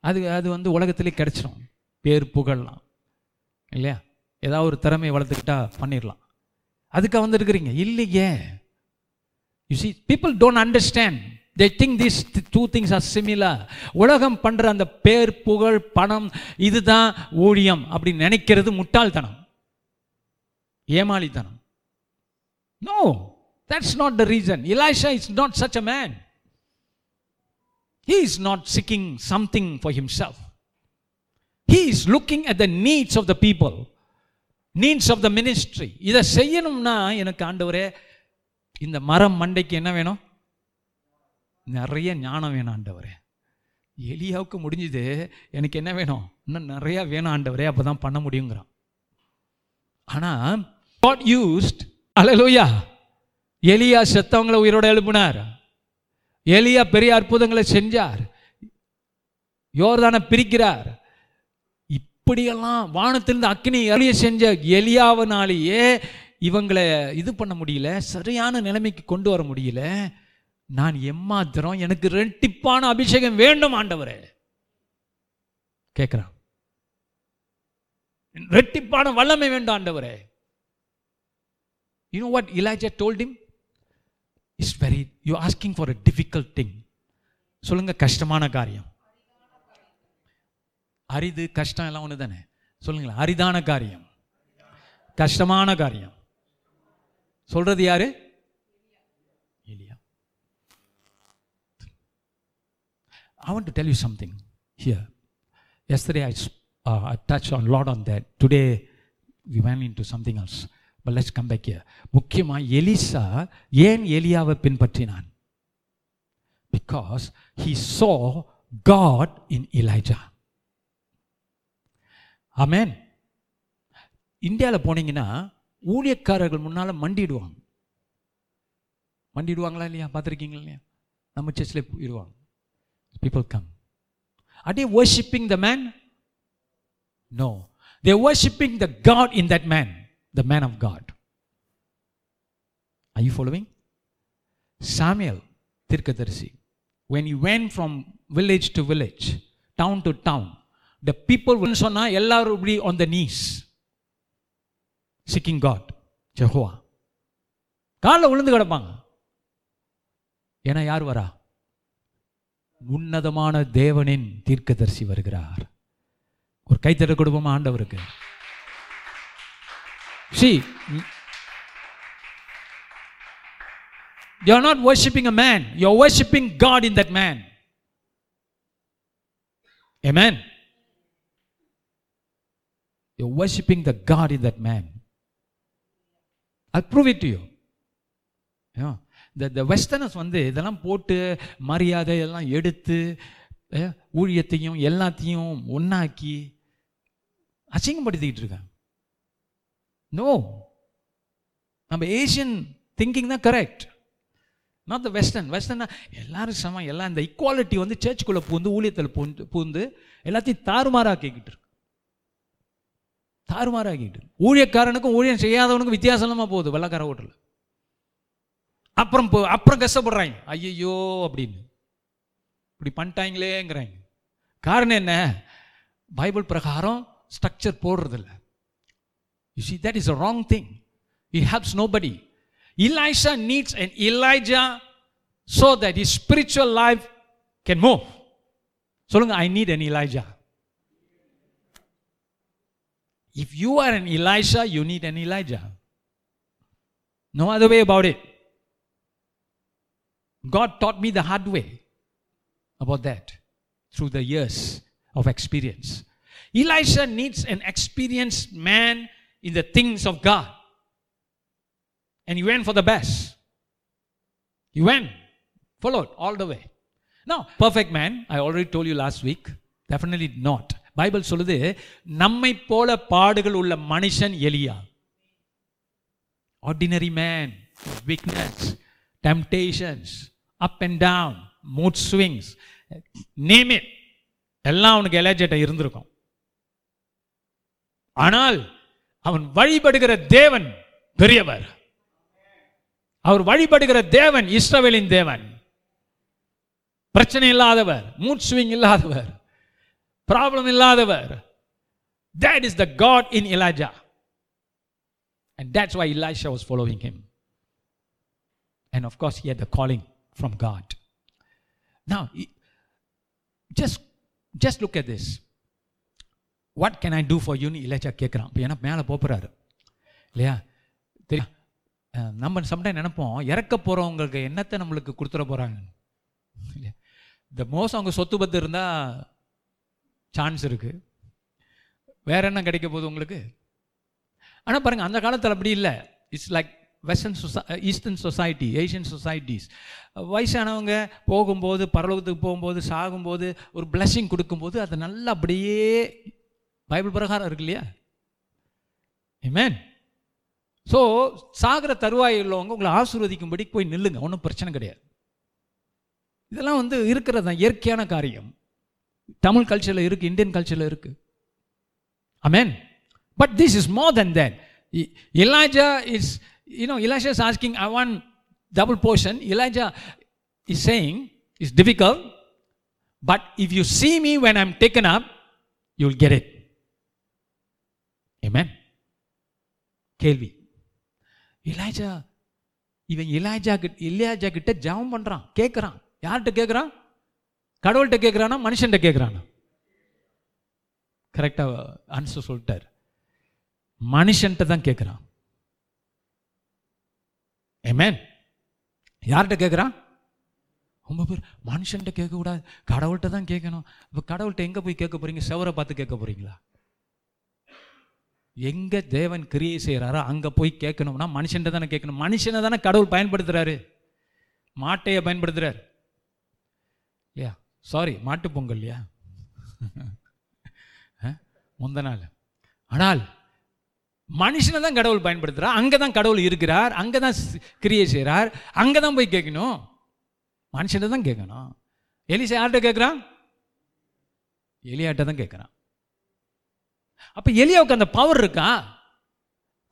S2: அது அது வந்து உலகத்திலே கிடச்சிடும் பேர் புகழலாம். இல்லையா? ஏதாவது ஒரு திறமையை வளர்த்துக்கிட்டா பண்ணிடலாம். அதுக்காக வந்துருக்குறீங்க. இல்லையே. You see people don't understand they think this two things are similar உலகம் பண்ணுற அந்த பேர் புகழ் பணம் இதுதான் ஊழியம் அப்படின்னு நினைக்கிறது முட்டாள்தனம். ஏமாளித்தனம். No that's not the reason Elisha is not such a man He is not seeking something for himself. He is looking the needs of the people needs of the ministry இதை செய்யணும்னா எனக்கு ஆண்டவரே இந்த மரம் மண்டைக்கு என்ன வேணும்? நிறைய ஞானம் வேணும் ஆண்டவரே. எலியாவுக்கு முடிஞ்சுது எனக்கு என்ன வேணும்? இன்னும் நிறையா வேணும் ஆண்டவரே அப்போ தான் பண்ண முடியுங்கிறான். ஆனால் காட் யூஸ்ட் அலலூயா எலியா செத்தவங்களை உயிரோட எழுப்பினார். எலியா பெரிய அற்புதங்களை செஞ்சார். யோர்தான பிரிக்கிறார். இப்படியெல்லாம் வானத்திலிருந்து அக்னி எலிய செஞ்ச எலியாவனாலேயே இவங்களை இது பண்ண முடியல சரியான நிலைமைக்கு கொண்டு வர முடியல. நான் எம்மாத்திரம் எனக்கு ரெட்டிப்பான அபிஷேகம் வேண்டும் ஆண்டவரே. கேட்குறான் ரெட்டிப்பான வல்லமை வேண்டும் ஆண்டவரே. You know what Elijah told it's is very you asking for a difficult thing சொல்லுங்க கஷ்டமான காரியம். அரிது கஷ்டம் எல்லாம் ஒன்று தானே சொல்லுங்களேன் அரிதான காரியம். கஷ்டமான காரியம். சொல்றது யாரு? இல்லையா I want to tell you something here Yesterday I, I touch on lot on that today on that. In to something else but let's come முக்கியமாக எலிசா ஏன் எலியாவை பின்பற்றினான் because he saw God in Elijah amen இந்தியாவில் போனீங்கன்னா ஊழியக்காரர்கள் முன்னால் மண்டிடுவாங்க மண்டிடுவாங்களா இல்லையா பார்த்துருக்கீங்களா இல்லையா நம்ம சர்ச்சில் இடுவாங்க பீப்புள் கம் அடே worshipping the man no they worshipping the God in that man the man of God I you following Samuel தீர்க்கதரிசி when you went from village to village town to town the people சொன்னால் எல்லாரும் இப்படி on the knees seeking God Jehovah காலில் விழுந்து கிடப்பாங்க ஏன்னா யார் வரா உன்னதமான தேவனின் தீர்க்கதரிசி வருகிறார் ஒரு கைத்தட்ட குடும்பமாக ஆண்டவருக்கு see you are not worshipping a man you are worshipping god in that man amen you are worshipping the god in that man i'll prove it to you yeah. இந்த இந்த வெஸ்டர்னர்ஸ் வந்து இதெல்லாம் போட்டு மரியாதை எல்லாம் எடுத்து ஊழியத்தையும் எல்லாத்தையும் ஒன்னாக்கி அசிங்கப்படுத்திக்கிட்டு இருக்காங்க நோ நம்ம ஏஷியன் திங்கிங் தான் கரெக்ட் நாட் த வெஸ்டர்ன் வெஸ்டர்னா எல்லாரும் சமம். எல்லாம் இந்த ஈக்குவாலிட்டி வந்து சர்ச்சுக்குள்ளே பூந்து ஊழியத்தில் பூந்து பூந்து எல்லாத்தையும் தாறுமாறாக்கிக்கிட்டு இருக்கு. தாறுமாறாக்கிட்டு ஊழியக்காரனுக்கும் ஊழியம் செய்யாதவனுக்கும் வித்தியாசமாக போகுது வெள்ளக்கார ஹோட்டலில் அப்புறம் போ- அப்புறம் கஷ்டப்படுறாங்க. ஐயையோ அப்படின்னு. இப்படி பண்ணிட்டாங்களேங்கிறாங்க. காரணம் என்ன? பைபிள் பிரகாரம் ஸ்ட்ரக்சர் போடுறதில்ல. You see, that is a wrong thing. It helps nobody. Elisha needs an Elijah so that his spiritual life can move. So long, I need an Elijah. If you are an Elisha, you need an Elijah. No other way about it. God taught me the hard way about that through the years of experience. Elisha needs an experienced man in the things of God. And he went for the best. He went, followed all the way. Now, perfect man, I already told you last week, definitely not. Bible சொல்லுது நம்மை போல பாடுகள் உள்ள மனுஷன் எலியா ordinary man weakness temptations up and down mood swings name it எல்லாம் அவனுக்கு எலேஜெட்டை இருந்திருக்கும் ஆனால் அவன் வழிபடுகிற தேவன் பெரியவர் அவர் வழிபடுகிற தேவன் இஸ்ரவேலின் தேவன் பிரச்சனை இல்லாதவர் மூட் ஸ்விங் இல்லாதவர் ப்ராப்ளம் இல்லாதவர் that is the god in elijah and that's why elisha was following him and of course he had the calling from god now he- just just look what can I do for யூன்னு for கேட்குறான் இப்போ ஏன்னா மேலே போகிறாரு இல்லையா? தெரியும் நம்ம sometime நினைப்போம் இறக்க போகிறவங்களுக்கு என்னத்தை நம்மளுக்கு கொடுத்துட போகிறாங்க இல்லையா? இந்த மோசம் அவங்க சொத்து பத்து இருந்தால் சான்ஸ் இருக்குது வேற என்ன கிடைக்க போகுது உங்களுக்கு? ஆனால் பாருங்கள் அந்த காலத்தில் அப்படி இல்லை. It's like western society eastern society Asian societies வயசானவங்க போகும்போது பரலோகத்துக்கு போகும்போது சாகும்போது ஒரு பிளஸ்ஸிங் கொடுக்கும்போது அதை நல்லா அப்படியே பைபிள் பிரகாரம் இருக்கு இல்லையா? ஏமேன் ஸோ சாகிற தருவாய் உள்ளவங்க உங்களை ஆசீர்வதிக்கும்படி போய் நில்லுங்க. ஒன்றும் பிரச்சனை கிடையாது. இதெல்லாம் வந்து இருக்கிறது தான் இயற்கையான காரியம். தமிழ் கல்ச்சரில் இருக்குது இந்தியன் கல்ச்சரில் இருக்குது amen but this is more then that Elijah is, you know, Elijah asking asking, I double portion portion. Is saying is it's but but you see me when when taken up you will get it amen கேள்வி. இலாஜா இவன் இலாஜா கிட்ட இளையாஜா கிட்ட ஜெபம் பண்றான். கேட்குறான் யார்கிட்ட கேட்குறான் கடவுள்கிட்ட கேட்குறானா மனுஷன்கிட்ட கேட்குறானா கரெக்டாக ஆன்சர் சொல்லிட்டார். மனுஷன்கிட்ட தான் கேட்குறான் ஏமேன் யார்கிட்ட கேட்குறான் ரொம்ப பேர் மனுஷன்கிட்ட கேட்கக்கூடாது. கடவுள்கிட்ட தான் கேட்கணும். இப்போ கடவுள்கிட்ட எங்கே போய் கேட்க போறீங்க? செவரை பார்த்து கேட்க போறீங்களா? எங்கே தேவன் கிரியை செய்கிறாரோ அங்கே போய் கேட்கணும்னா மனுஷன்ட்ட தானே கேட்கணும். மனுஷனை தானே கடவுள் பயன்படுத்துகிறாரு மாட்டையை பயன்படுத்துகிறார் இல்லையா சாரி மாட்டு பொங்கல் இல்லையா? அஹ், முந்த நாள். ஆனால் மனுஷனை தான் கடவுள் பயன்படுத்துகிறார் அங்கே தான் கடவுள் இருக்கிறார். அங்கே தான் கிரியை செய்கிறார் அங்கே தான் போய் கேட்கணும். மனுஷன்ட்ட தான் கேட்கணும். எலிசை யார்கிட்ட கேட்குறான்? எலியாட்ட தான் கேட்குறான். அப்போ எலியாவுக்கு அந்த பவர் இருக்கா?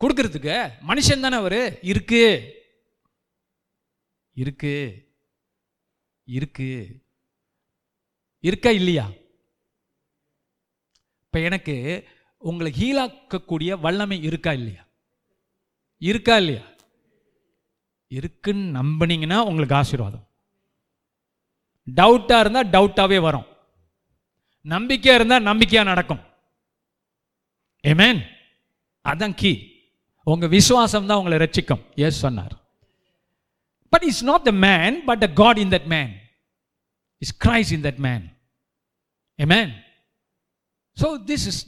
S2: கொடுக்கறதுக்கு மனுஷன் தானே அவரு? இருக்கு. இருக்கு. இருக்கு. இருக்கா இல்லையா? இப்போ எனக்கு உங்களை ஹீலாக்கக்கூடிய வல்லமை இருக்கா இல்லையா? இருக்கா இல்லையா? இருக்குன்னு நம்பினீங்கன்னா உங்களுக்கு ஆசீர்வாதம். டவுட்டாக இருந்தால் டவுட்டாகவே வரும். நம்பிக்கையாக இருந்தால் நம்பிக்கையாக நடக்கும். ஏமேன் அதான் கீ உங்க விசுவாசம் தான் உங்களை ரட்சிக்கும். எஸ் சொன்னார். But is not the man but the God in that man is Christ in that man amen so this is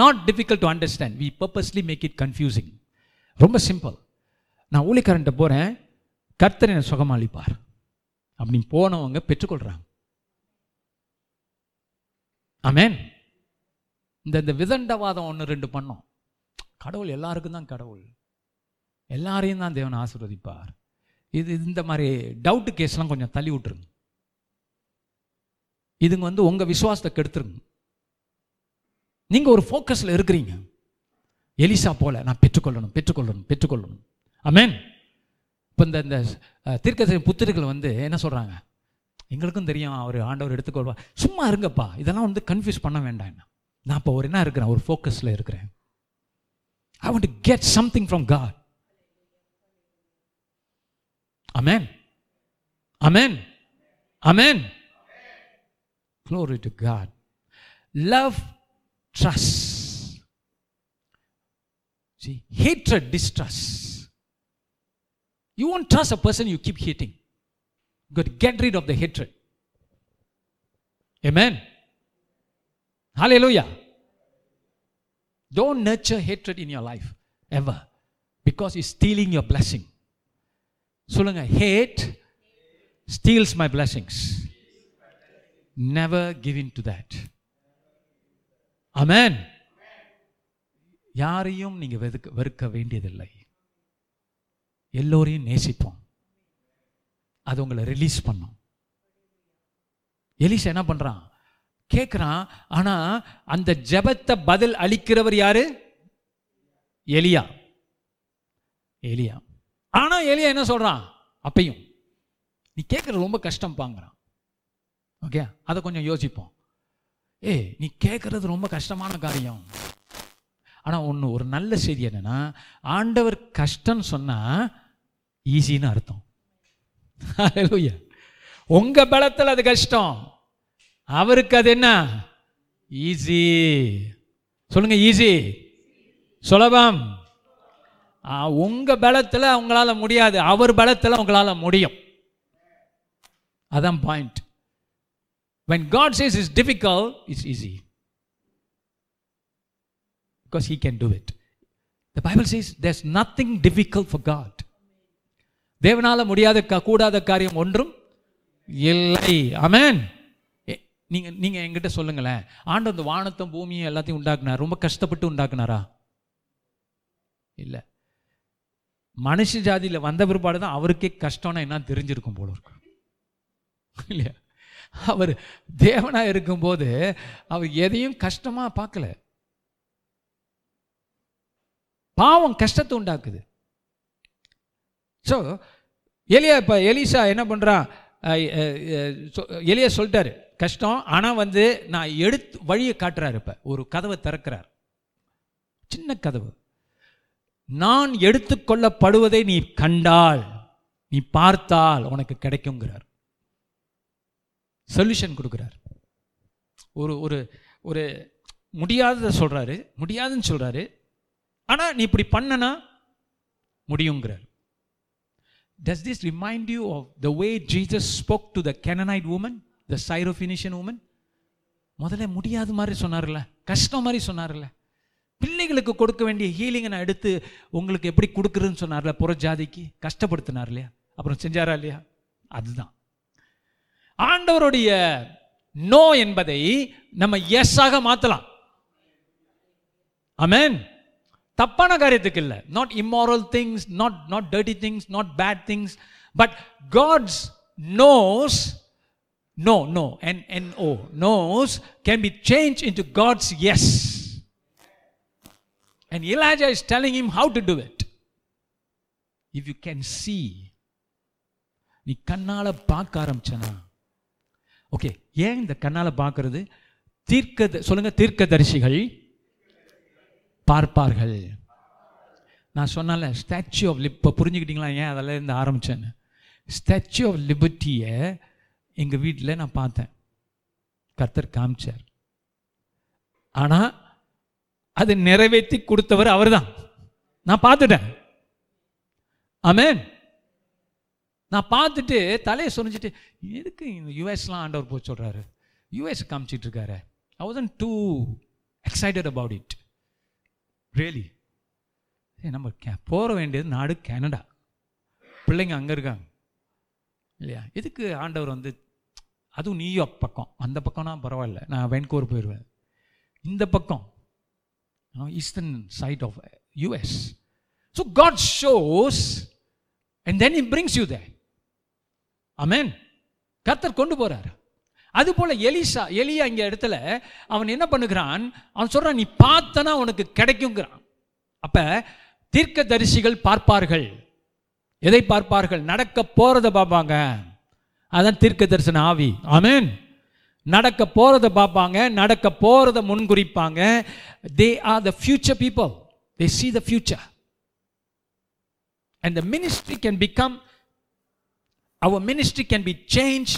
S2: not difficult to understand we purposely make it confusing ரொம்ப simple நான் ஊழிக்காரன்ட்ட போகிறேன் கர்த்தர் என்னை சுகமளிப்பார். அப்படின்னு போனவங்க பெற்றுக்கொள்கிறாங்க ஆமேன் இந்த இந்த விதண்டவாதம் ஒன்று ரெண்டு பண்ணோம். கடவுள் எல்லாருக்கும் தான் கடவுள். எல்லாரையும் தான் தேவன் ஆசீர்வதிப்பார். இது இந்த மாதிரி டவுட்டு கேஸ்லாம் கொஞ்சம் தள்ளி விட்டுருங்க. இதுங்க வந்து உங்கள் விசுவாசத்தை கெடுத்துருங்க. நீங்கள் ஒரு ஃபோக்கஸில் இருக்கிறீங்க. எலிசா போல நான் பெற்றுக்கொள்ளணும் பெற்றுக்கொள்ளணும் பெற்றுக்கொள்ளணும். அமேன் இப்போ இந்த இந்த அஹ், புத்திரிகள் வந்து என்ன சொல்கிறாங்க எங்களுக்கும் தெரியும் அவர் ஆண்டவர் எடுத்துக்கொள்வா சும்மா இருங்கப்பா. இதெல்லாம் வந்து கன்ஃபியூஸ் பண்ண வேண்டாம் என்ன. நான் இப்போ ஒரு என்ன இருக்கிறேன் ஒரு ஃபோக்கஸில் இருக்கிறேன் I want to get something from God amen amen amen Glory to God. Love, trust. See, hatred, distrust. You won't trust a person you keep hating. You got to get rid of the hatred. Amen. Hallelujah. Don't nurture hatred in your life ever because it's stealing your blessing. சொல்லுங்க hate steals my blessings. Never give in to that. Amen. யாரையும் நீங்க வெறுக்க வெறுக்க வேண்டியதில்லை எல்லோரையும் நேசிப்போம் அது உங்களை ரிலீஸ் பண்ணும் எலிஸ் என்ன பண்றான் கேட்குறான் ஆனால் அந்த ஜெபத்தை பதில் அளிக்கிறவர் யாரு? எலியா. எலியா. ஆனால் எலியா என்ன சொல்கிறான் அப்பையும். நீ கேட்குறது ரொம்ப கஷ்டம் பாங்கிறான் ஓகே அதை கொஞ்சம் யோசிப்போம். ஏய் நீ கேட்குறது ரொம்ப கஷ்டமான காரியம். ஆனால் ஒன்று ஒரு நல்ல செய்தி என்னன்னா ஆண்டவர் கஷ்டம்னு சொன்னால் ஈஸின்னு அர்த்தம். உங்கள் பலத்தில் அது கஷ்டம். அவருக்கு அது என்ன? ஈஸி சொல்லுங்க ஈஸி சுலபம். உங்கள் உங்க பலத்தில் உங்களால முடியாது. அவர் பலத்தில் உங்களால முடியும். அதான் point when God says it's difficult, it's easy. Because He can do it. The Bible says there's nothing difficult for God. தேவனால முடியாத கூடாத காரியம் ஒன்றும் இல்லை. அமேன் நீங்கள் நீங்கள் என்கிட்ட சொல்லுங்களேன். ஆண்டு அந்த வானத்தை பூமியை எல்லாத்தையும் உண்டாக்குனார்? ரொம்ப கஷ்டப்பட்டு உண்டாக்குனாரா? இல்லை. மனுஷ ஜாதியில் வந்த பிற்பாடு தான் அவருக்கே கஷ்டம்னா என்ன தெரிஞ்சிருக்கும் போல இருக்கும் இல்லையா? அவர் தேவனாக இருக்கும்போது அவர் எதையும் கஷ்டமாக பார்க்கல. பாவம் கஷ்டத்தை உண்டாக்குது. ஸோ எலியா இப்போ எலிசா என்ன பண்ணுறான் எலியா சொல்லிட்டாரு. கஷ்டம். ஆனால் வந்து நான் எடுத்து வழியை காட்டுறாரு இப்போ. ஒரு கதவை திறக்கிறார். சின்ன கதவு. நான் எடுத்துக்கொள்ளப்படுவதை நீ கண்டால் நீ பார்த்தால் உனக்கு கிடைக்குங்கிறார் சொல்யூஷன் கொடுக்குறார். ஒரு ஒரு ஒரு முடியாததை சொல்கிறாரு முடியாதுன்னு சொல்கிறாரு ஆனால் நீ இப்படி பண்ணனா முடியுங்கிறார். Does this remind you of the way Jesus spoke to the Canaanite woman the the Syrophoenician முதல்ல முடியாது மாதிரி சொன்னார்ல கஷ்டம் மாதிரி சொன்னார்ல. பிள்ளைகளுக்கு கொடுக்க வேண்டிய ஹீலிங்கை நான் எடுத்து உங்களுக்கு எப்படி கொடுக்குறேன்னு சொன்னார்ல புற ஜாதிக்கு கஷ்டப்படுத்தினார் இல்லையா? அப்புறம் செஞ்சாரா இல்லையா? அதுதான். ஆண்டவருடைய நோ என்பதை நம்ம எஸ்ஸாக மாத்தலாம். அமேன் தப்பான காரியத்துக்கு இல்லை. Not immoral things not not dirty things not bad things but God's noes no no N N O noes can be change into God's yes and இலாஜா is telling him how to do it. If you can see நீ கண்ணால் பார்க்க ஆரம்பிச்சனா? Okay ஏன் இந்த கண்ணால் பார்க்கறது? தீர்க்க சொல்லுங்க தீர்க்கதரிசிகள் பார்ப்பார்கள். நான் சொன்னால ஸ்டாச்சு ஆஃப் லிப் இப்போ புரிஞ்சுக்கிட்டீங்களா ஏன் அதெல்லாம் இருந்து ஆரம்பித்தேன்னு ஸ்டாச்சு ஆஃப் லிபர்ட்டியை எங்கள் வீட்டில் நான் பார்த்தேன். கர்த்தர் காமிச்சார். ஆனால் அது நிறைவேற்றி கொடுத்தவர் அவர்தான். நான் பார்த்துட்டேன். ஆமேன். நான் பார்த்துட்டு தலையை சொரிஞ்சிட்டு எதுக்கு இந்த யுஎஸ்லாம் ஆண்டவர் போய் சொல்கிறாரு யுஎஸ் காமிச்சிட்டு இருக்காரு. I was too excited about it really நம்ம கே போக வேண்டியது நாடு கனடா. பிள்ளைங்க அங்கே இருக்காங்க. இல்லையா? எதுக்கு ஆண்டவர் வந்து அதுவும் நியூயார்க் பக்கம். அந்த பக்கம்னா பரவாயில்ல. நான் வென்கூர் போயிடுவேன் இந்த பக்கம். Eastern side of US so God shows and then him brings you there amen கர்த்தர் கொண்டு போகிறார் அது போல எலிசா எலியா இங்கே இடத்துல அவன் என்ன பண்ணுகிறான்? அவன் சொல்கிறான் நீ பார்த்தனா உனக்கு கிடைக்குங்கிறான். அப்போ தீர்க்க தரிசிகள் பார்ப்பார்கள். எதை பார்ப்பார்கள்? நடக்க போகிறத பார்ப்பாங்க. அதான் தீர்க்க தரிசன ஆவி. ஆமென். நடக்க போகிறத பார்ப்பாங்க நடக்க போகிறத முன்குறிப்பாங்க. They are the future people they see the future and the ministry can become our ministry can be change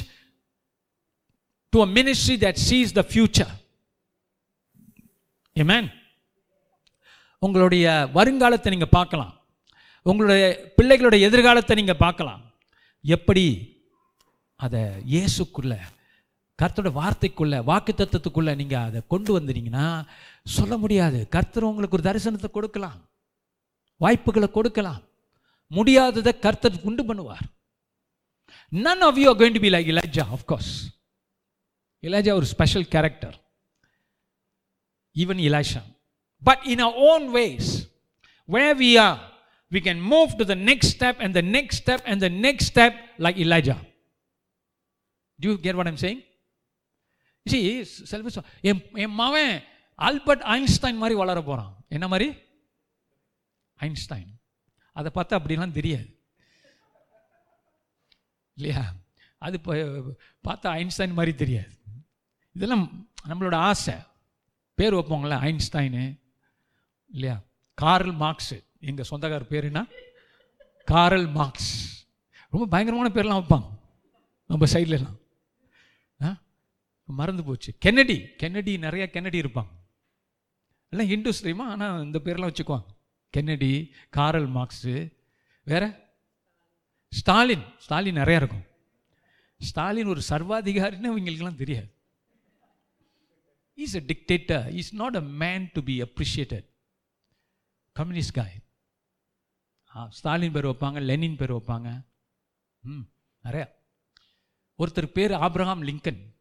S2: to a ministry that sees the future amen உங்களுடைய வருங்காலத்தை நீங்கள் பார்க்கலாம். உங்களுடைய பிள்ளைகளுடைய எதிர்காலத்தை நீங்கள் பார்க்கலாம். எப்படி அதை இயேசுக்குள்ளே கர்த்தரோட வார்த்தைக்குள்ளே வாக்கு தத்துவத்துக்குள்ளே நீங்கள் அதை கொண்டு வந்துட்டீங்கன்னா சொல்ல முடியாது கர்த்தர் உங்களுக்கு ஒரு தரிசனத்தை கொடுக்கலாம் வாய்ப்புகளை கொடுக்கலாம் முடியாததை கர்த்தர் உண்டு பண்ணுவார் none of you are going to be like இலாஜா of course இலாஜா ஒரு special character even இலாஷா but in a own ways way we are, we can move to the next step and the next step and the next step like Elijah. Do you care what I'm saying see You என் என் மவன் Albert Einstein மாதிரி வளர போகிறான் என்ன மாதிரி? Einstein. அதை பார்த்தா அப்படிலாம் தெரியாது. இல்லையா? அது இப்போ பார்த்தா ஐன்ஸ்டைன் மாதிரி தெரியாது. இதெல்லாம் நம்மளோட ஆசை. பேர் வைப்போங்களே ஐன்ஸ்டைனு. இல்லையா? Karl Marx. எங்கள் சொந்தக்கார் பேர் என்ன? Karl Marx. ரொம்ப பயங்கரமான பேர்லாம் வைப்பாங்க. நம்ம சைட்லலாம். மறந்து போச்சு. கென்னடி கென்னடி நிறைய கென்னடி இருப்பாங்க. எல்லாம் ஹிந்து ஸ்ரீமா ஆனால் இந்த பேர்லாம் வச்சுக்குவாங்க. கென்னடி காரல் மார்க்ஸு வேற? ஸ்டாலின் ஸ்டாலின் நிறையா இருக்கும். ஸ்டாலின் ஒரு சர்வாதிகாரின்னு இவங்களுக்கெல்லாம் தெரியாது. Is a dictator is not a man to be appreciated communist guy Stalin பேர் வைப்பாங்க லெனின் பேர் வைப்பாங்க. ம் நிறையா. ஒருத்தர் பேர் ஆப்ரஹாம் லிங்கன்.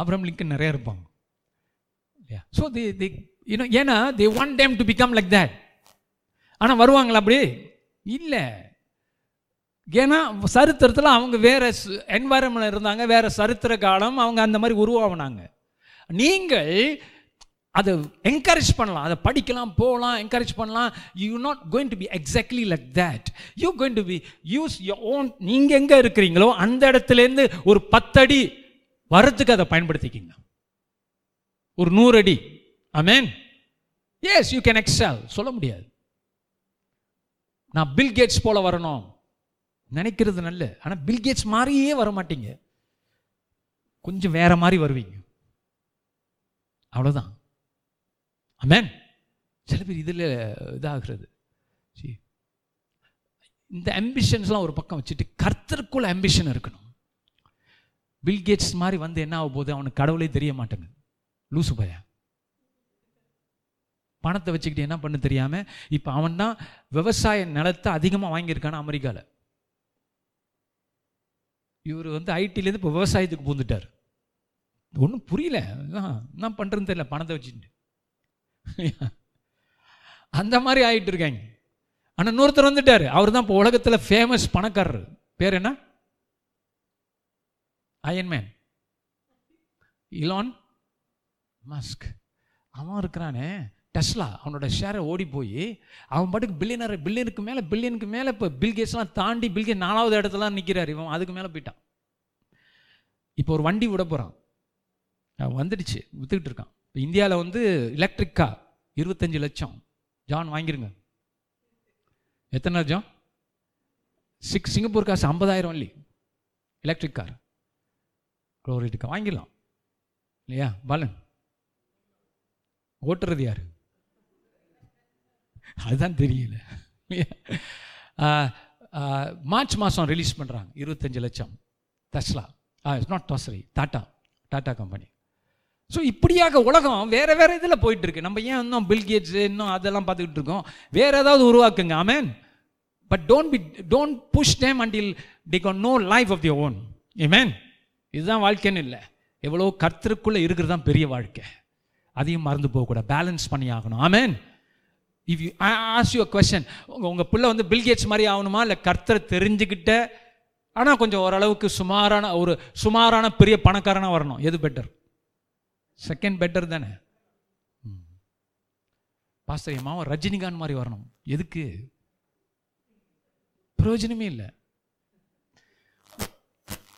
S2: ஆப்ரம் லிங்கன் நிறையா இருப்பாங்க. ஸோ தி தி யூனோ ஏன்னா the one time to become like that ஆனால் வருவாங்களா அப்படி? இல்லை. ஏன்னா சரித்திரத்தில் அவங்க வேறு என்வாயரன்மெண்ட் இருந்தாங்க வேறு சரித்திர காலம் அவங்க அந்த மாதிரி உருவாகினாங்க நீங்கள் அதை என்கரேஜ் பண்ணலாம். அதை படிக்கலாம் போகலாம் என்கரேஜ் பண்ணலாம். You not going to be exactly like that you going to be use your own நீங்கள் எங்கே இருக்கிறீங்களோ அந்த இடத்துலேருந்து ஒரு பத்தடி வரத்துக்கு அதை பயன்படுத்திக்கிங்க. ஒரு நூறு அடி amen yes you can excel சொல்ல முடியாது. நான் பில் கேட்ஸ் போல வரணும். நினைக்கிறது நல்ல. ஆனால் பில் கேட்ஸ் மாதிரியே வர மாட்டீங்க கொஞ்சம் வேற மாதிரி வருவீங்க. அவ்வளோதான் அமேன் சில பேர் இதில் இதாகிறது. See, இந்த அம்பிஷன்ஸ்லாம் ஒரு பக்கம் வச்சுட்டு கர்த்தருக்குள்ள அம்பிஷன் இருக்கணும். பில்கேட்ஸ் மாதிரி வந்து என்ன ஆக போகுது? அவனுக்கு கடவுளே தெரிய மாட்டேங்குது. லூசு பய பணத்தை வச்சுக்கிட்டு என்ன பண்ண தெரியாமல் இப்போ அவன் தான் விவசாய நிலத்தை அதிகமாக வாங்கியிருக்கான அமெரிக்காவில் இவர் வந்து ஐடிலேருந்து இப்போ விவசாயத்துக்கு பூந்துட்டார் ஒன்றும் புரியல. என்ன பண்ணுறதுன்னு தெரியல. பணத்தை வச்சுட்டு அந்த மாதிரி ஆகிட்டு இருக்காங்க. ஆனால் இன்னொருத்தர் வந்துட்டார். அவர் தான் இப்போ உலகத்தில் ஃபேமஸ் பணக்காரர். பேர் என்ன? அயன்மேன் இலான் மஸ்க் அவன் இருக்கிறானே. டெஸ்லா அவனோட ஷேரை ஓடி போய் அவன் பாட்டுக்கு பில்லியனர் பில்லியனுக்கு மேலே பில்லியனுக்கு மேலே இப்போ பில்கேட்ஸ்லாம் தாண்டி பில்கேட் நாலாவது இடத்துலாம் நிற்கிறார் இவன் அதுக்கு மேலே போயிட்டான். இப்போ ஒரு வண்டி விட போகிறான் வந்துடுச்சு விற்றுக்கிட்டு இருக்கான். இப்போ இந்தியாவில் வந்து எலக்ட்ரிக் கார் இருபத்தஞ்சு லட்சம். ஜான் வாங்கிருங்க. எத்தனை லட்சம்? சிக்ஸ் சிங்கப்பூர் காசு ஐம்பதாயிரம் இல்லி எலக்ட்ரிக் கார் குளோரிட்டுக்கா வாங்கிடலாம். இல்லையா? பாலன். ஓட்டுறது யார்? அதுதான் தெரியல. மார்ச் மாதம் ரிலீஸ் பண்ணுறாங்க இருபத்தஞ்சு லட்சம். டஸ்லா இட்ஸ் நாட் டாசரி டாட்டா டாட்டா கம்பெனி ஸோ இப்படியாக உலகம் வேற வேற இதில் போயிட்டு இருக்கு நம்ம ஏன் இன்னும் பில்கேட்ஸ் இன்னும் அதெல்லாம் பார்த்துக்கிட்டு இருக்கோம்? வேற ஏதாவது உருவாக்குங்க. Amen but don't be don't push them until they can know life of the own amen இதுதான் வாழ்க்கைன்னு இல்லை. எவ்வளோ கர்த்தருக்குள்ளே இருக்கிறது தான் பெரிய வாழ்க்கை. அதையும் மறந்து போகக்கூடாது. பேலன்ஸ் பண்ணி ஆகணும். Amen if you ask you question உங்கள் உங்கள் பிள்ளை வந்து பில்கேட்ஸ் மாதிரி ஆகணுமா? இல்லை கர்த்தரை தெரிஞ்சுக்கிட்ட? ஆனால் கொஞ்சம் ஓரளவுக்கு சுமாரான ஒரு சுமாரான பெரிய பணக்காரனாக வரணும். எது பெட்டர் செகண்ட் பெட்டர் தானே? பாஸ்டர் என் மாவன் ரஜினிகாந்த் மாதிரி வரணும். எதுக்கு? பிரயோஜனமே இல்லை.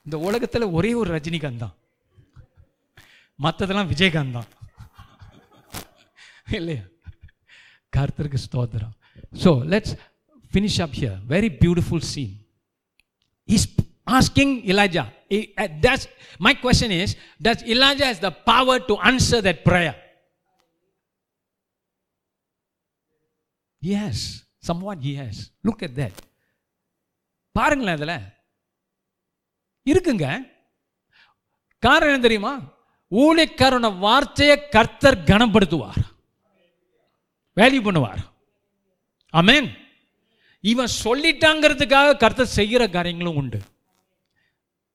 S2: இந்த உலகத்தில் ஒரே ஒரு ரஜினிகாந்த் தான். மற்றதெல்லாம் விஜயகாந்த் தான். இல்லையா? கருத்தருக்கு ஸ்தோத்திரம். So let's finish up here very beautiful scene is asking இலாஜா He- uh, Does, my question is, does Elijah has the power to answer that prayer? Yes, somewhat he has. Look at that. பாருங்களேன் அதில். இருக்குங்க. காரணம் என்ன தெரியுமா? ஊழியக்காரன வார்த்தையை கர்த்தர் கனப்படுத்துவார். Value பண்ணுவார். ஆமென் இவன் சொல்லிட்டாங்கிறதுக்காக கர்த்தர் செய்கிற காரியங்களும் உண்டு.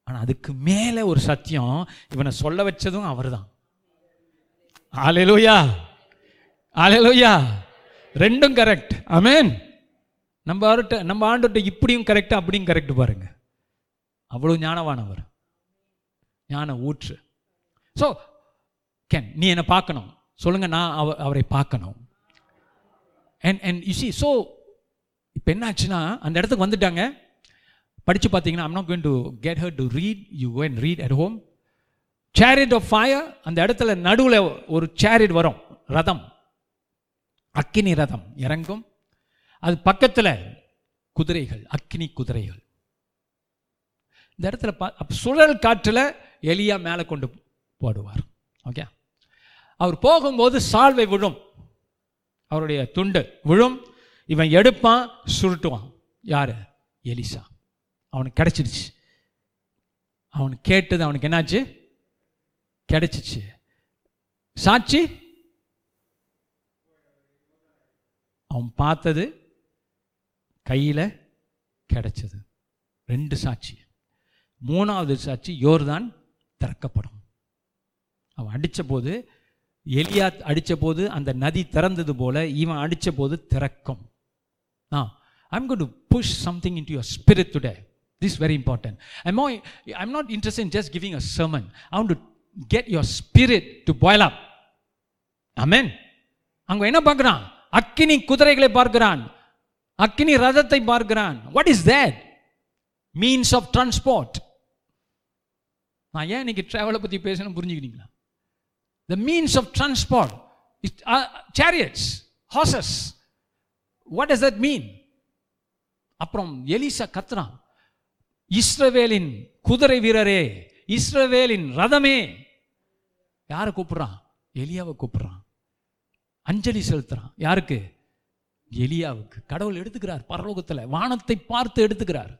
S2: ஆனால் அதுக்கு மேலே ஒரு சத்தியம் இவனை சொல்ல வச்சதும் அவர்தான். ஆலேலூயா ஆலேலூயா ரெண்டும் கரெக்ட் அமேன் நம்ம அவர்கிட்ட நம்ம ஆண்டுகிட்ட இப்படியும் கரெக்ட் அப்படியும் கரெக்ட் பாருங்க. அவ்வளோ ஞானவானவர். ஞான ஊற்று. ஸோ கேன் நீ என்னை பார்க்கணும். சொல்லுங்க நான் அவ அவரை பார்க்கணும். And and you see so இப்போ என்னாச்சுன்னா அந்த இடத்துக்கு வந்துட்டாங்க. படித்து பார்த்தீங்கன்னா I'm not going to get her to read you go and read at home chariot of fire அந்த இடத்துல நடுவில் ஒரு சேரிட் வரும். ரதம். அக்கினி ரதம். இறங்கும். அது பக்கத்தில் குதிரைகள் அக்கினி குதிரைகள். இந்த இடத்துல பா சுழல் காற்றில் எலியா மேலே கொண்டு போடுவார். ஓகே அவர் போகும்போது சால்வை விழும். அவருடைய துண்டு விழும். இவன் எடுப்பான் சுருட்டுவான். யார்? எலிசா. அவனுக்கு கிடச்சிடுச்சு. அவனுக்கு கேட்டது அவனுக்கு என்னாச்சு? கிடைச்சிச்சு. சாட்சி? அவன் பார்த்தது கையில் கிடைச்சது. ரெண்டு சாட்சி. மூணாவது சாட்சி யோர்தான் திறக்கப்படும். அவன் அடித்த போது எலியா அடித்த போது அந்த நதி திறந்தது போல இவன் அடித்த போது திறக்கும். Now, I'm to push something into your spirit today This is very important. I'm, more, I'm not interested in just giving a sermon. I want to get your spirit to boil up. Amen. அங்க என்ன பார்க்கிறான்? அக்கினி குதிரைகளை பார்க்கிறான். அக்கினி ரதத்தை பார்க்கிறான். What is that means of transport நான் ஏன் இன்னைக்கு ட்ராவலை பற்றி பேசணும் புரிஞ்சுக்கிறீங்களா? The means of transport chariots horses what does that mean அப்புறம் எலிசா கத்துறான். இஸ்ரவேலின் குதிரை வீரரே இஸ்ரவேலின் ரதமே. யாரை கூப்பிட்றான்? எலியாவை கூப்பிட்றான். அஞ்சலி செலுத்துறான். யாருக்கு? எலியாவுக்கு. கடவுள் எடுத்துக்கிறார் பரலோகத்தில். வானத்தை பார்த்து எடுத்துக்கிறார்.